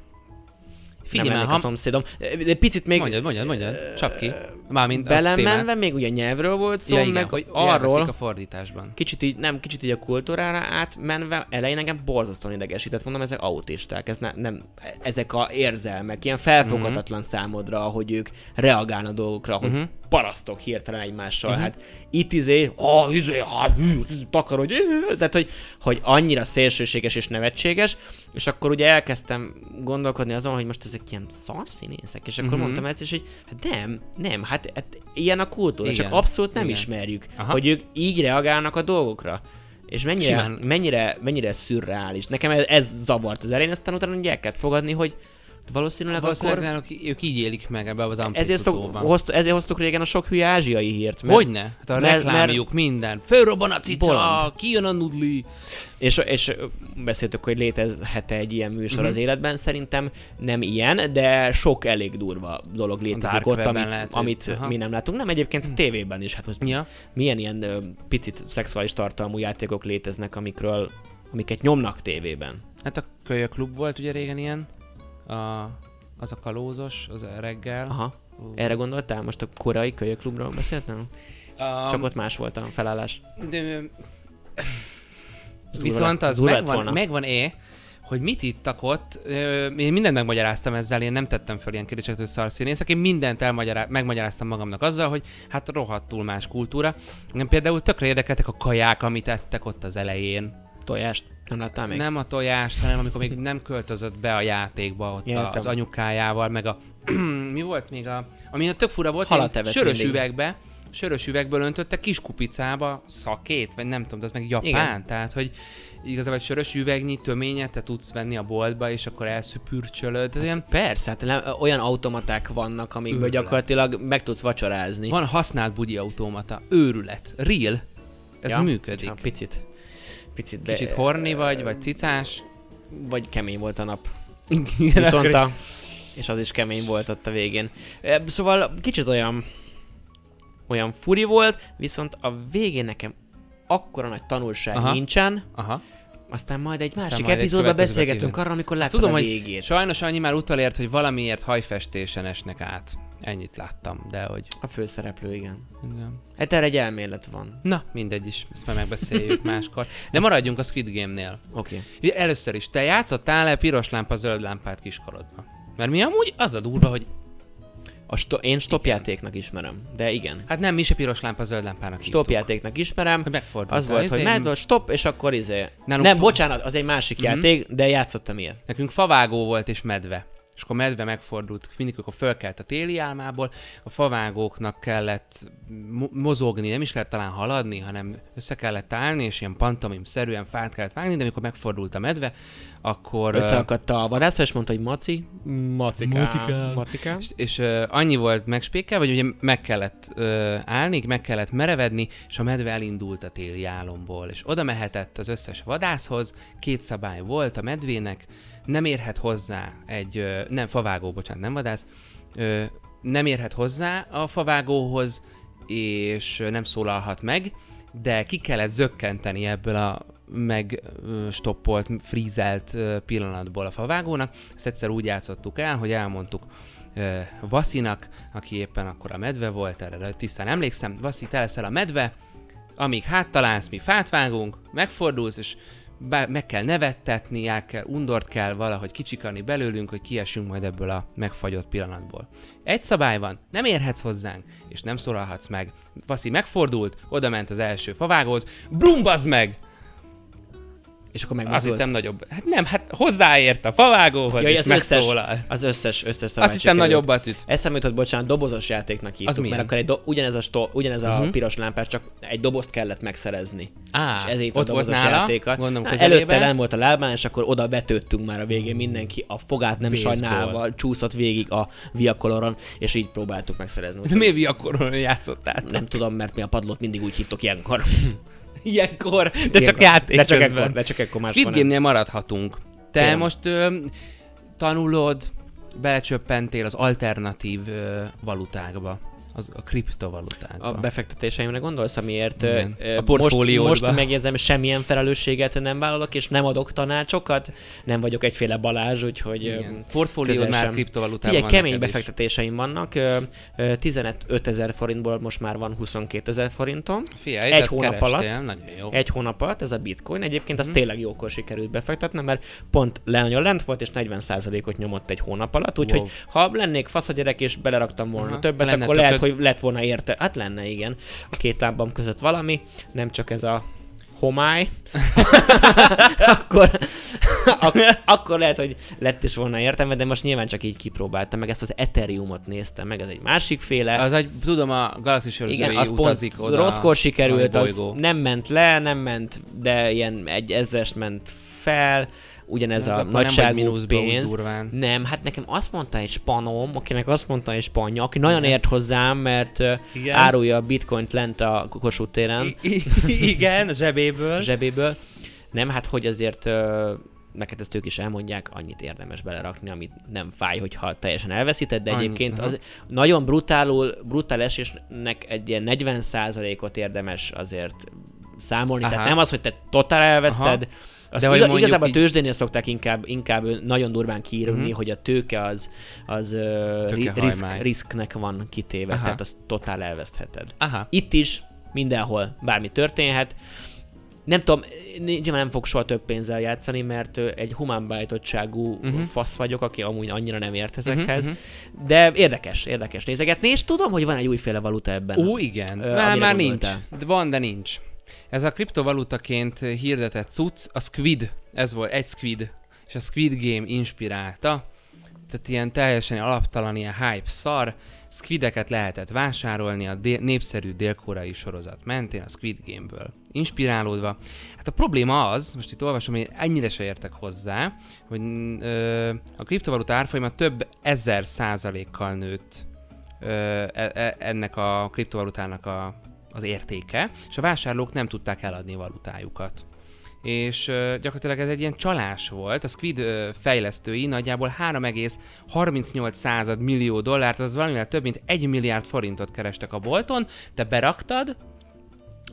[SPEAKER 1] Figyelj
[SPEAKER 2] nem
[SPEAKER 1] már, ha...
[SPEAKER 2] a szomszédom. De picit még
[SPEAKER 1] Mondjad, mondjad, mondjad. Csapd ki. Mármint
[SPEAKER 2] belemenve még ugye nyelvről volt szó,
[SPEAKER 1] Ja, igen,
[SPEAKER 2] meg
[SPEAKER 1] hogy
[SPEAKER 2] arról,
[SPEAKER 1] a fordításban.
[SPEAKER 2] kicsit így, nem, kicsit így a kultúrára átmenve, elején engem borzasztóan idegesített, mondom, ezek autisták, ez ne, nem, ezek a érzelmek, ilyen felfoghatatlan
[SPEAKER 1] Mhm.
[SPEAKER 2] számodra, hogy ők reagálnak dolgokra, hogy
[SPEAKER 1] Mhm.
[SPEAKER 2] Parasztok hirtelen egymással,
[SPEAKER 1] Mhm.
[SPEAKER 2] hát itt izé, ah, izé, ah, hű, takar, hogy, tehát, hogy, hogy annyira szélsőséges és nevetséges, és akkor ugye elkezdtem gondolkodni azon, hogy most ezek ilyen szarszínészek, és akkor
[SPEAKER 1] Mhm.
[SPEAKER 2] mondtam egyszer, hogy hát nem, nem, hát, hát ilyen a kultúra, csak
[SPEAKER 1] Igen.
[SPEAKER 2] abszolút nem
[SPEAKER 1] Igen.
[SPEAKER 2] ismerjük,
[SPEAKER 1] Aha.
[SPEAKER 2] hogy ők így reagálnak a dolgokra. És mennyire,
[SPEAKER 1] Simán.
[SPEAKER 2] mennyire, mennyire szürreális. Nekem ez, ez zavart az elején, aztán utána ugye el kellett fogadni, hogy valószínűleg,
[SPEAKER 1] Valószínűleg
[SPEAKER 2] akkor...
[SPEAKER 1] náluk, ők így élik meg ebbe az
[SPEAKER 2] Ezért, szok, hozt, ezért hoztuk régen a sok hülye ázsiai hírt. Mert,
[SPEAKER 1] Hogyne? Hát a
[SPEAKER 2] mert-
[SPEAKER 1] reklámjuk, minden. Fölrobban a cica,
[SPEAKER 2] Bolond.
[SPEAKER 1] kijön a nudli.
[SPEAKER 2] És, és beszéltük, hogy létezhet egy ilyen műsor
[SPEAKER 1] Mhm.
[SPEAKER 2] az életben. Szerintem nem ilyen, de sok elég durva dolog létezik ott, amit,
[SPEAKER 1] lehet, hogy-
[SPEAKER 2] amit mi nem látunk. Nem egyébként a tévében is. Hát most
[SPEAKER 1] Ja.
[SPEAKER 2] milyen ilyen ö, picit szexuális tartalmú játékok léteznek, amikről amiket nyomnak tévében.
[SPEAKER 1] Hát a kölyök klub volt ugye régen ilyen. A, az a kalózos, az a reggel.
[SPEAKER 2] Aha.
[SPEAKER 1] Ú.
[SPEAKER 2] Erre gondoltál? Most a korai kölyöklubról beszéltem?
[SPEAKER 1] Um,
[SPEAKER 2] Csak ott más volt a felállás.
[SPEAKER 1] De, viszont az megvan,
[SPEAKER 2] volna.
[SPEAKER 1] megvan-e, hogy mit ittak ott, én mindent megmagyaráztam ezzel, én nem tettem fel ilyen kérdéseket, hogy szarszínészek, én mindent elmagyará- megmagyaráztam magamnak azzal, hogy hát rohadtul más kultúra. Engem például tökre érdekeltek a kaják, amit ettek ott az elején.
[SPEAKER 2] Tojást? Nem láttál még?
[SPEAKER 1] Nem a tojást, hanem amikor még nem költözött be a játékba ott
[SPEAKER 2] Értem.
[SPEAKER 1] az anyukájával, meg a... mi volt még a... Ami a tök fura volt,
[SPEAKER 2] Halat
[SPEAKER 1] sörös
[SPEAKER 2] mindig.
[SPEAKER 1] üvegbe, sörös üvegből öntötte kis kupicába szakét, vagy nem tudom, de az meg japán,
[SPEAKER 2] Igen.
[SPEAKER 1] tehát hogy igazából egy sörös üvegnyi töményet te tudsz venni a boltba, és akkor elszüpürcsölöd. Tehát olyan,
[SPEAKER 2] Persze, hát nem, olyan automaták vannak, amikből
[SPEAKER 1] Őrület.
[SPEAKER 2] gyakorlatilag meg tudsz vacsorázni.
[SPEAKER 1] van használt bugyi automata, őrület, real, ez
[SPEAKER 2] Ja?
[SPEAKER 1] működik.
[SPEAKER 2] Ha, picit. Picit, be,
[SPEAKER 1] Kicsit horni vagy, vagy cicás.
[SPEAKER 2] Vagy kemény volt a nap. Viszont a... És az is kemény volt ott a végén. Szóval kicsit olyan... Olyan furi volt, viszont a végén nekem akkora nagy tanulság
[SPEAKER 1] Aha.
[SPEAKER 2] nincsen,
[SPEAKER 1] Aha.
[SPEAKER 2] aztán majd egy
[SPEAKER 1] Aztán
[SPEAKER 2] másik
[SPEAKER 1] majd egy
[SPEAKER 2] epizódban
[SPEAKER 1] következőbe
[SPEAKER 2] beszélgetünk arra, amikor láttad
[SPEAKER 1] tudom,
[SPEAKER 2] a
[SPEAKER 1] hogy
[SPEAKER 2] végét.
[SPEAKER 1] Sajnos annyi már utalért, hogy valamiért hajfestésen esnek át. Ennyit láttam, de hogy...
[SPEAKER 2] A főszereplő, igen.
[SPEAKER 1] Igen.
[SPEAKER 2] Hát erre egy elmélet van.
[SPEAKER 1] Na, mindegy is, ezt már megbeszéljük máskor. De maradjunk a Squid Game-nél.
[SPEAKER 2] Oké.
[SPEAKER 1] Ugye, Először is, te játszottál-e piros lámpa, zöld lámpát kiskorodban? Mert mi amúgy az a durva, hogy
[SPEAKER 2] A sto- én stopjátéknak ismerem, de igen.
[SPEAKER 1] hát nem, mi se piros lámpa, zöld lámpának.
[SPEAKER 2] Stopjátéknak ismerem.
[SPEAKER 1] Hogy megfordult.
[SPEAKER 2] Az volt, hogy ment, volt stop, és akkor izé...
[SPEAKER 1] Nálunk
[SPEAKER 2] Nem,
[SPEAKER 1] fa-
[SPEAKER 2] bocsánat, az egy másik
[SPEAKER 1] Mhm.
[SPEAKER 2] játék, de játszottam ilyet.
[SPEAKER 1] Nekünk favágó volt és medve. És akkor medve megfordult, mindig, akkor fölkelt a téli álmából, a favágóknak kellett mo- mozogni, nem is kellett talán haladni, hanem össze kellett állni, és ilyen pantomim-szerűen fát kellett vágni, de amikor megfordult a medve, akkor...
[SPEAKER 2] Összeakadt a vadászra, és mondta, hogy maci. Macikám.
[SPEAKER 1] Macikám.
[SPEAKER 2] Macikám.
[SPEAKER 1] És, és uh, annyi volt megspékel, hogy ugye meg kellett uh, állni, meg kellett merevedni, és a medve elindult a téli álomból, és oda mehetett az összes vadászhoz, két szabály volt a medvének, nem érhet hozzá egy, nem favágó, bocsánat, nem vadász, nem érhet hozzá a favágóhoz, és nem szólalhat meg, de ki kellett zökkenteni ebből a megstoppolt, frízelt pillanatból a favágónak. Ezt egyszer úgy játszottuk el, hogy elmondtuk Vasinak, aki éppen akkor a medve volt, erre tisztán emlékszem, Vasi, te leszel a medve, amíg háttalálsz, mi fát vágunk, megfordulsz, és be, meg kell nevettetni, el kell, undort kell valahogy kicsikarni belőlünk, hogy kiessünk majd ebből a megfagyott pillanatból. Egy szabály van, nem érhetsz hozzánk, és nem szólalhatsz meg. Vaszi megfordult, oda ment az első favágóhoz, brumbazd meg!
[SPEAKER 2] És akkor
[SPEAKER 1] Azt
[SPEAKER 2] megmozdult.
[SPEAKER 1] hittem nagyobb. Hát nem, hát hozzáért a favágóhoz,
[SPEAKER 2] Jaj,
[SPEAKER 1] és
[SPEAKER 2] az összes,
[SPEAKER 1] megszólal.
[SPEAKER 2] az összes, összes
[SPEAKER 1] Azt hittem nagyobbat üt.
[SPEAKER 2] Eszembe jutott, bocsánat, dobozos játéknak hívtuk,
[SPEAKER 1] milyen?
[SPEAKER 2] mert akkor egy do- ugyanez, a, sto- ugyanez a
[SPEAKER 1] Mhm.
[SPEAKER 2] piros lámpás, csak egy dobozt kellett megszerezni.
[SPEAKER 1] Á,
[SPEAKER 2] és ezért
[SPEAKER 1] ott
[SPEAKER 2] a
[SPEAKER 1] volt
[SPEAKER 2] dobozos
[SPEAKER 1] nála,
[SPEAKER 2] játékat.
[SPEAKER 1] gondolom
[SPEAKER 2] Na, előtte nem volt a lábán, és akkor oda vetődtünk már a végén mindenki, a fogát nem
[SPEAKER 1] Baseball.
[SPEAKER 2] sajnálva, csúszott végig a viakoloron, és így próbáltuk megszerezni.
[SPEAKER 1] De miért viakoron játszottál?
[SPEAKER 2] Nem tudom, mert mi a padlót mindig úgy hívtok ilyenkor.
[SPEAKER 1] Ilyenkor, de csak játék
[SPEAKER 2] de csak
[SPEAKER 1] közben.
[SPEAKER 2] ekkor, de csak ekkor máskor
[SPEAKER 1] Squid. Game-nél maradhatunk. Te
[SPEAKER 2] Kérem.
[SPEAKER 1] most ö, tanulod, belecsöppentél az alternatív ö, valutákba, az, a kriptovalutákba.
[SPEAKER 2] A befektetéseimre gondolsz, amiért
[SPEAKER 1] Igen. A portfóliódba.
[SPEAKER 2] most, most megjegyzem, semmilyen felelősséget nem vállalok, és nem adok tanácsokat, nem vagyok egyféle Balázs, úgyhogy
[SPEAKER 1] Igen. Portfóliód már kriptovalutában van
[SPEAKER 2] kemény
[SPEAKER 1] neked is.
[SPEAKER 2] befektetéseim vannak, ö, ö, 15 ezer forintból most már van 22 ezer forintom.
[SPEAKER 1] Figyelj,
[SPEAKER 2] Egy hónap
[SPEAKER 1] kerestél,
[SPEAKER 2] alatt.
[SPEAKER 1] Nagyon jó.
[SPEAKER 2] Egy hónap alatt ez a bitcoin, egyébként az
[SPEAKER 1] Mhm.
[SPEAKER 2] tényleg jókor sikerült befektetnem, mert pont nagyon lent volt, és 40%-ot nyomott egy hónap alatt, úgyhogy
[SPEAKER 1] Wow.
[SPEAKER 2] ha lennék fasz a gyerek, és beleraktam volna
[SPEAKER 1] Aha.
[SPEAKER 2] többet,
[SPEAKER 1] Lenne
[SPEAKER 2] akkor lehet. Hogy lett volna érte. Hát lenne, igen. A két lábam között valami, nem csak ez a homály, akkor, ak- akkor lehet, hogy lett is volna értelme, de most nyilván csak így kipróbáltam, meg ezt az Ethereumot néztem, meg ez egy másik féle.
[SPEAKER 1] Az egy, tudom, a galaxis
[SPEAKER 2] Igen, az
[SPEAKER 1] utazik
[SPEAKER 2] pont
[SPEAKER 1] oda.
[SPEAKER 2] rosszkor sikerült, az nem ment le, nem ment, de ilyen egy ezres ment fel, ugyanez
[SPEAKER 1] Hát
[SPEAKER 2] a
[SPEAKER 1] nem
[SPEAKER 2] nagyságú
[SPEAKER 1] úgy
[SPEAKER 2] pénz.
[SPEAKER 1] durván.
[SPEAKER 2] Nem, hát nekem azt mondta egy spanom, akinek azt mondta egy spanja, aki nagyon ért hozzám, mert
[SPEAKER 1] Igen.
[SPEAKER 2] árulja a bitcoint lent a Kossuth téren,
[SPEAKER 1] Igen, zsebéből.
[SPEAKER 2] zsebéből. Nem, hát hogy azért neked ezt ők is elmondják, annyit érdemes belerakni, amit nem fáj, hogyha teljesen elveszíted, de
[SPEAKER 1] Annyi,
[SPEAKER 2] egyébként az nagyon brutálul, brutál esésnek egy ilyen 40%-ot érdemes azért számolni.
[SPEAKER 1] Aha.
[SPEAKER 2] Tehát nem az, hogy te totál elveszted,
[SPEAKER 1] Aha.
[SPEAKER 2] Azt
[SPEAKER 1] De hogy mondjuk
[SPEAKER 2] igazából
[SPEAKER 1] így-
[SPEAKER 2] a tőzsdénél szokták inkább, inkább nagyon durván kiírni,
[SPEAKER 1] Mhm.
[SPEAKER 2] hogy a tőke az, az ri-
[SPEAKER 1] Tőkehajmány.
[SPEAKER 2] risk, risknek van kitéve,
[SPEAKER 1] Aha.
[SPEAKER 2] tehát azt totál elvesztheted.
[SPEAKER 1] Aha.
[SPEAKER 2] Itt is, mindenhol bármi történhet. Nem tudom, nyilván nem fog soha több pénzzel játszani, mert egy humán beállítottságú
[SPEAKER 1] Mhm.
[SPEAKER 2] uh-huh. fasz vagyok, aki amúgy annyira nem ért ezekhez.
[SPEAKER 1] Mhm,
[SPEAKER 2] Uh-huh. De érdekes, érdekes nézegetni, és tudom, hogy van egy újféle valuta ebben.
[SPEAKER 1] Ó, igen.
[SPEAKER 2] Ö,
[SPEAKER 1] már, már nincs. De van, de nincs. Ez a kriptovalutaként hirdetett cucc, a Squid, ez volt egy Squid, és a Squid Game inspirálta. Tehát ilyen teljesen alaptalan, ilyen hype szar. Squideket lehetett vásárolni a dél- népszerű dél-koreai sorozat mentén, a Squid Game-ből inspirálódva. Hát a probléma az, most itt olvasom, hogy ennyire se értek hozzá, hogy ö, a kriptovaluta árfolyama több ezer százalékkal nőtt ö, e- e- ennek a kriptovalutának a, az értéke, és a vásárlók nem tudták eladni valutájukat. És gyakorlatilag ez egy ilyen csalás volt. A Squid fejlesztői nagyjából 3,38 század millió dollárt, az valamivel több mint 1 milliárd forintot kerestek a bolton, te beraktad,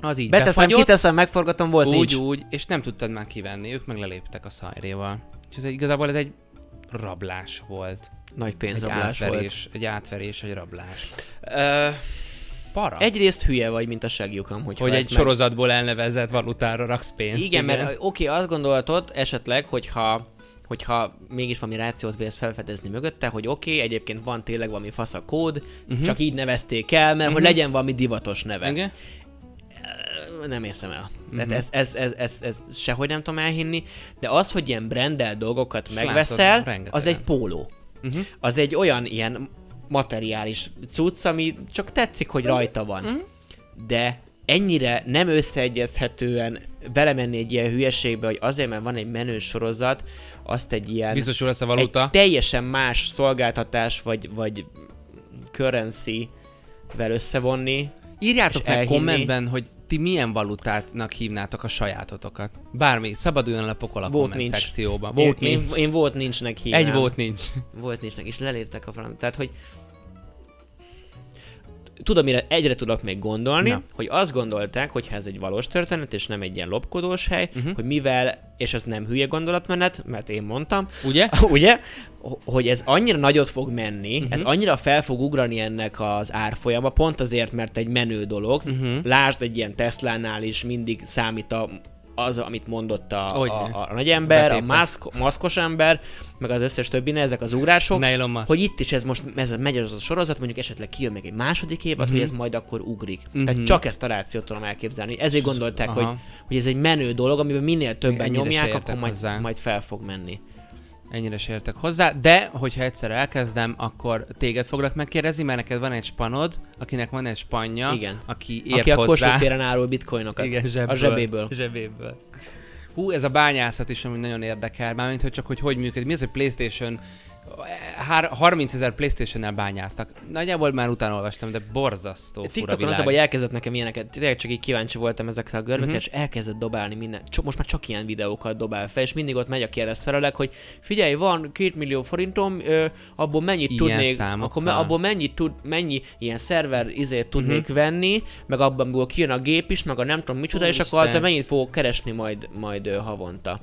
[SPEAKER 1] az így
[SPEAKER 2] Beteszem,
[SPEAKER 1] befagyott,
[SPEAKER 2] kiteszem, megforgatom, volt
[SPEAKER 1] úgy,
[SPEAKER 2] nincs.
[SPEAKER 1] úgy, és nem tudtad már kivenni, ők meg leléptek a szajréval. Egy, igazából ez egy rablás volt.
[SPEAKER 2] Nagy
[SPEAKER 1] Egy
[SPEAKER 2] pénzrablás volt.
[SPEAKER 1] átverés, egy átverés, egy rablás.
[SPEAKER 2] Ö,
[SPEAKER 1] Para.
[SPEAKER 2] egyrészt hülye vagy, mint a segjukam, hogy
[SPEAKER 1] hogy egy sorozatból elnevezett valutára raksz pénzt.
[SPEAKER 2] Igen, mert oké, okay, azt gondoltad esetleg, hogyha hogyha mégis valami rációt vélsz felfedezni mögötte, hogy oké, okay, egyébként van tényleg valami fasz a kód, uh-huh. csak így nevezték el, mert uh-huh. hogy legyen valami divatos neve.
[SPEAKER 1] Igen?
[SPEAKER 2] Nem érszem el.
[SPEAKER 1] Mhm.
[SPEAKER 2] Uh-huh. Ez, ez, ez, ez, ez sehogy nem tudom elhinni, de az, hogy ilyen brandel dolgokat
[SPEAKER 1] S
[SPEAKER 2] megveszel,
[SPEAKER 1] látod,
[SPEAKER 2] az egy póló.
[SPEAKER 1] Uh-huh.
[SPEAKER 2] Az egy olyan ilyen materiális cucc, ami csak tetszik, hogy rajta van.
[SPEAKER 1] Mhm.
[SPEAKER 2] De ennyire nem összeegyezhetően belemenni egy ilyen hülyeségbe, hogy azért, mert van egy menő sorozat, azt egy ilyen
[SPEAKER 1] Biztosul lesz a
[SPEAKER 2] egy
[SPEAKER 1] valuta.
[SPEAKER 2] teljesen más szolgáltatás vagy, vagy currency-vel összevonni.
[SPEAKER 1] Írjátok meg
[SPEAKER 2] elhinni.
[SPEAKER 1] kommentben, hogy ti milyen valutátnak hívnátok a sajátotokat. Bármi, szabaduljon a pokol a
[SPEAKER 2] Volt nincs.
[SPEAKER 1] szekcióban.
[SPEAKER 2] Én,
[SPEAKER 1] Volt
[SPEAKER 2] én,
[SPEAKER 1] nincs.
[SPEAKER 2] én, volt nincsnek hívnám.
[SPEAKER 1] Egy volt nincs.
[SPEAKER 2] Volt nincsnek, és leléptek a francia. Tehát, hogy tudom, mire egyre tudok még gondolni,
[SPEAKER 1] Na.
[SPEAKER 2] Hogy azt gondolták, hogy ez egy valós történet, és nem egy ilyen lopkodós hely, uh-huh. hogy mivel, és ez nem hülye gondolatmenet, mert én mondtam,
[SPEAKER 1] Ugye?
[SPEAKER 2] ugye, hogy ez annyira nagyot fog menni, uh-huh. ez annyira fel fog ugrani ennek az árfolyama, pont azért, mert egy menő dolog. Uh-huh. Lásd, egy ilyen Teslánál is mindig számít a, az, amit mondott a,
[SPEAKER 1] Hogyne.
[SPEAKER 2] a, a nagy ember, a maszk, maszkos ember, meg az összes többi, ezek az ugrások, hogy itt is ez most ez megy az a sorozat, mondjuk esetleg kijön még egy második évad,
[SPEAKER 1] Mhm.
[SPEAKER 2] hogy ez majd akkor ugrik.
[SPEAKER 1] Mhm.
[SPEAKER 2] Tehát csak ezt a rációt tudom elképzelni. Ezért gondolták,
[SPEAKER 1] Aha.
[SPEAKER 2] hogy, hogy ez egy menő dolog, amiben minél többen
[SPEAKER 1] se
[SPEAKER 2] nyomják, akkor majd,
[SPEAKER 1] hozzá.
[SPEAKER 2] majd fel fog menni.
[SPEAKER 1] Ennyire se értek hozzá, de hogyha egyszer elkezdem, akkor téged foglak megkérdezni, mert neked van egy spanod, akinek van egy spanja,
[SPEAKER 2] Igen.
[SPEAKER 1] aki ért
[SPEAKER 2] Aki a
[SPEAKER 1] hozzá.
[SPEAKER 2] Kossuth téren árul bitcoinokat.
[SPEAKER 1] Igen, zsebből.
[SPEAKER 2] A zsebéből.
[SPEAKER 1] Zsebéből. Hú, ez a bányászat is, ami nagyon érdekel, mármint, hogy csak hogy hogy működik. Mi az, hogy Playstation, 30 ezer Playstation-nel bányáztak. Nagyjából már utána olvastam, de borzasztó fura
[SPEAKER 2] TikTokon
[SPEAKER 1] világ.
[SPEAKER 2] az baj, elkezdett nekem ilyeneket, tényleg csak így kíváncsi voltam ezekre a görbekre,
[SPEAKER 1] Mhm.
[SPEAKER 2] és elkezdett dobálni minden, csak, most már csak ilyen videókat dobál fel, és mindig ott megy a keresztfelelek, hogy figyelj, van két millió forintom, ö, abból mennyit
[SPEAKER 1] Ilyen
[SPEAKER 2] tudnék,
[SPEAKER 1] számokkal.
[SPEAKER 2] akkor me, abból mennyit tud, mennyi ilyen szerver izét tudnék
[SPEAKER 1] Mhm.
[SPEAKER 2] venni, meg abból kijön a gép is, meg a nem tudom micsoda, és akkor
[SPEAKER 1] Úristen.
[SPEAKER 2] azzal mennyit fogok keresni majd, majd ö, havonta.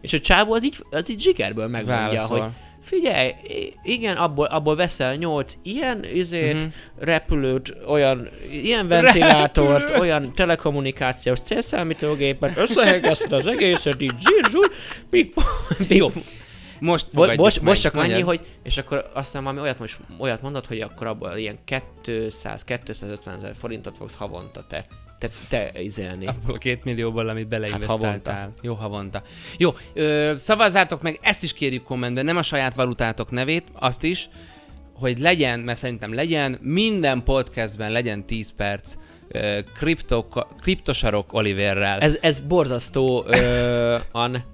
[SPEAKER 2] És a csávó az így, az így zsigerből megmondja,
[SPEAKER 1] Válaszol.
[SPEAKER 2] hogy figyelj, igen, abból, abból veszel nyolc ilyen izét, mm-hmm. repülőt, olyan, ilyen ventilátort,
[SPEAKER 1] Repülő.
[SPEAKER 2] olyan telekommunikációs célszámítógépet, összehegeszted az egészet, így zsír, zsír, jó.
[SPEAKER 1] Most fogadjuk
[SPEAKER 2] most, most csak annyi, hogy, és akkor aztán valami olyat, most, olyat mondod, hogy akkor abból ilyen 200-250 ezer forintot fogsz havonta te, te, te izélni.
[SPEAKER 1] Abból a két millióból, amit beleinvestáltál.
[SPEAKER 2] Hát havonta.
[SPEAKER 1] Jó, havonta. Jó, ö, szavazzátok meg, ezt is kérjük kommentben, nem a saját valutátok nevét, azt is, hogy legyen, mert szerintem legyen, minden podcastben legyen 10 perc ö, kripto, kriptosarok Oliverrel.
[SPEAKER 2] Ez, ez borzasztó ö, an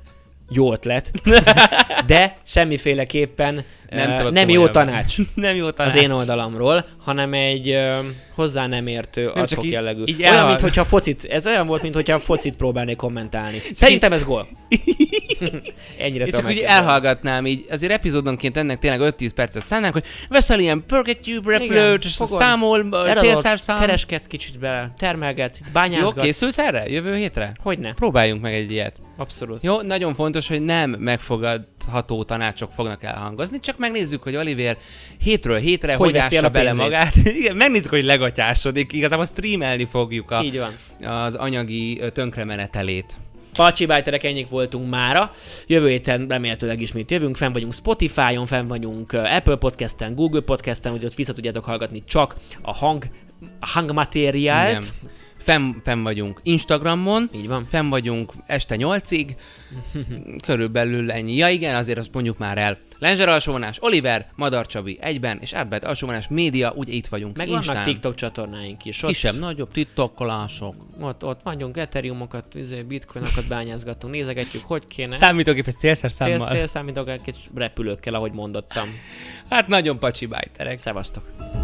[SPEAKER 2] jó ötlet, de semmiféleképpen
[SPEAKER 1] Nem
[SPEAKER 2] nem, nem jó tanács
[SPEAKER 1] nem jó
[SPEAKER 2] az én oldalamról, hanem egy ö, hozzá nem értő,
[SPEAKER 1] csak
[SPEAKER 2] adhok jellegű.
[SPEAKER 1] így
[SPEAKER 2] olyan, mint hogyha focit, ez olyan volt, mint hogyha focit próbálnék kommentálni. Szerintem ez gól. Ennyire
[SPEAKER 1] csak úgy elhallgatnám így, azért epizódonként ennek tényleg 5-10 percet szánnánk, hogy veszel ilyen Purgatube repülőt, számol, célszárszám.
[SPEAKER 2] Kereskedsz kicsit bele, termelgetsz,
[SPEAKER 1] Jó,
[SPEAKER 2] bányázgatsz.
[SPEAKER 1] készülsz erre? Jövő hétre?
[SPEAKER 2] Hogyne?
[SPEAKER 1] Próbáljunk meg egy ilyet.
[SPEAKER 2] Abszolút.
[SPEAKER 1] Jó, nagyon fontos, hogy nem megfogadható tanácsok fognak elhangozni, csak megnézzük, hogy Oliver hétről hétre hogy,
[SPEAKER 2] Hogy
[SPEAKER 1] hogy ássa bele
[SPEAKER 2] pénzét.
[SPEAKER 1] magát. Igen, megnézzük, hogy legatyásodik. Igazából streamelni fogjuk a,
[SPEAKER 2] Így van.
[SPEAKER 1] az anyagi tönkremenetelét.
[SPEAKER 2] Pacsi bájterek, ennyik voltunk mára. Jövő héten remélhetőleg ismét jövünk. Fenn vagyunk Spotify-on, fenn vagyunk Apple Podcast-en, Google Podcast-en, úgyhogy ott vissza tudjátok hallgatni csak a hang, a hangmateriált.
[SPEAKER 1] Igen. Fenn, fenn vagyunk Instagramon,
[SPEAKER 2] Így van.
[SPEAKER 1] fenn vagyunk este 8-ig, körülbelül ennyi. Ja igen, azért azt mondjuk már el. Lenzser alsóvonás, Oliver, Madar Csabi egyben, és Árbert alsóvonás média, ugye itt vagyunk.
[SPEAKER 2] Meg
[SPEAKER 1] Instán.
[SPEAKER 2] vannak TikTok csatornáink is. Ott,
[SPEAKER 1] Kisebb, nagyobb titokkolások.
[SPEAKER 2] ott, ott vagyunk, ethereum-okat, izé, bitcoinokat bányázgatunk, nézegetjük, hogy kéne.
[SPEAKER 1] Számítógépes
[SPEAKER 2] Cél,
[SPEAKER 1] célszerszámmal.
[SPEAKER 2] célszámítógépes repülőkkel, ahogy mondottam.
[SPEAKER 1] Hát nagyon pacsi bájterek.
[SPEAKER 2] Szevasztok!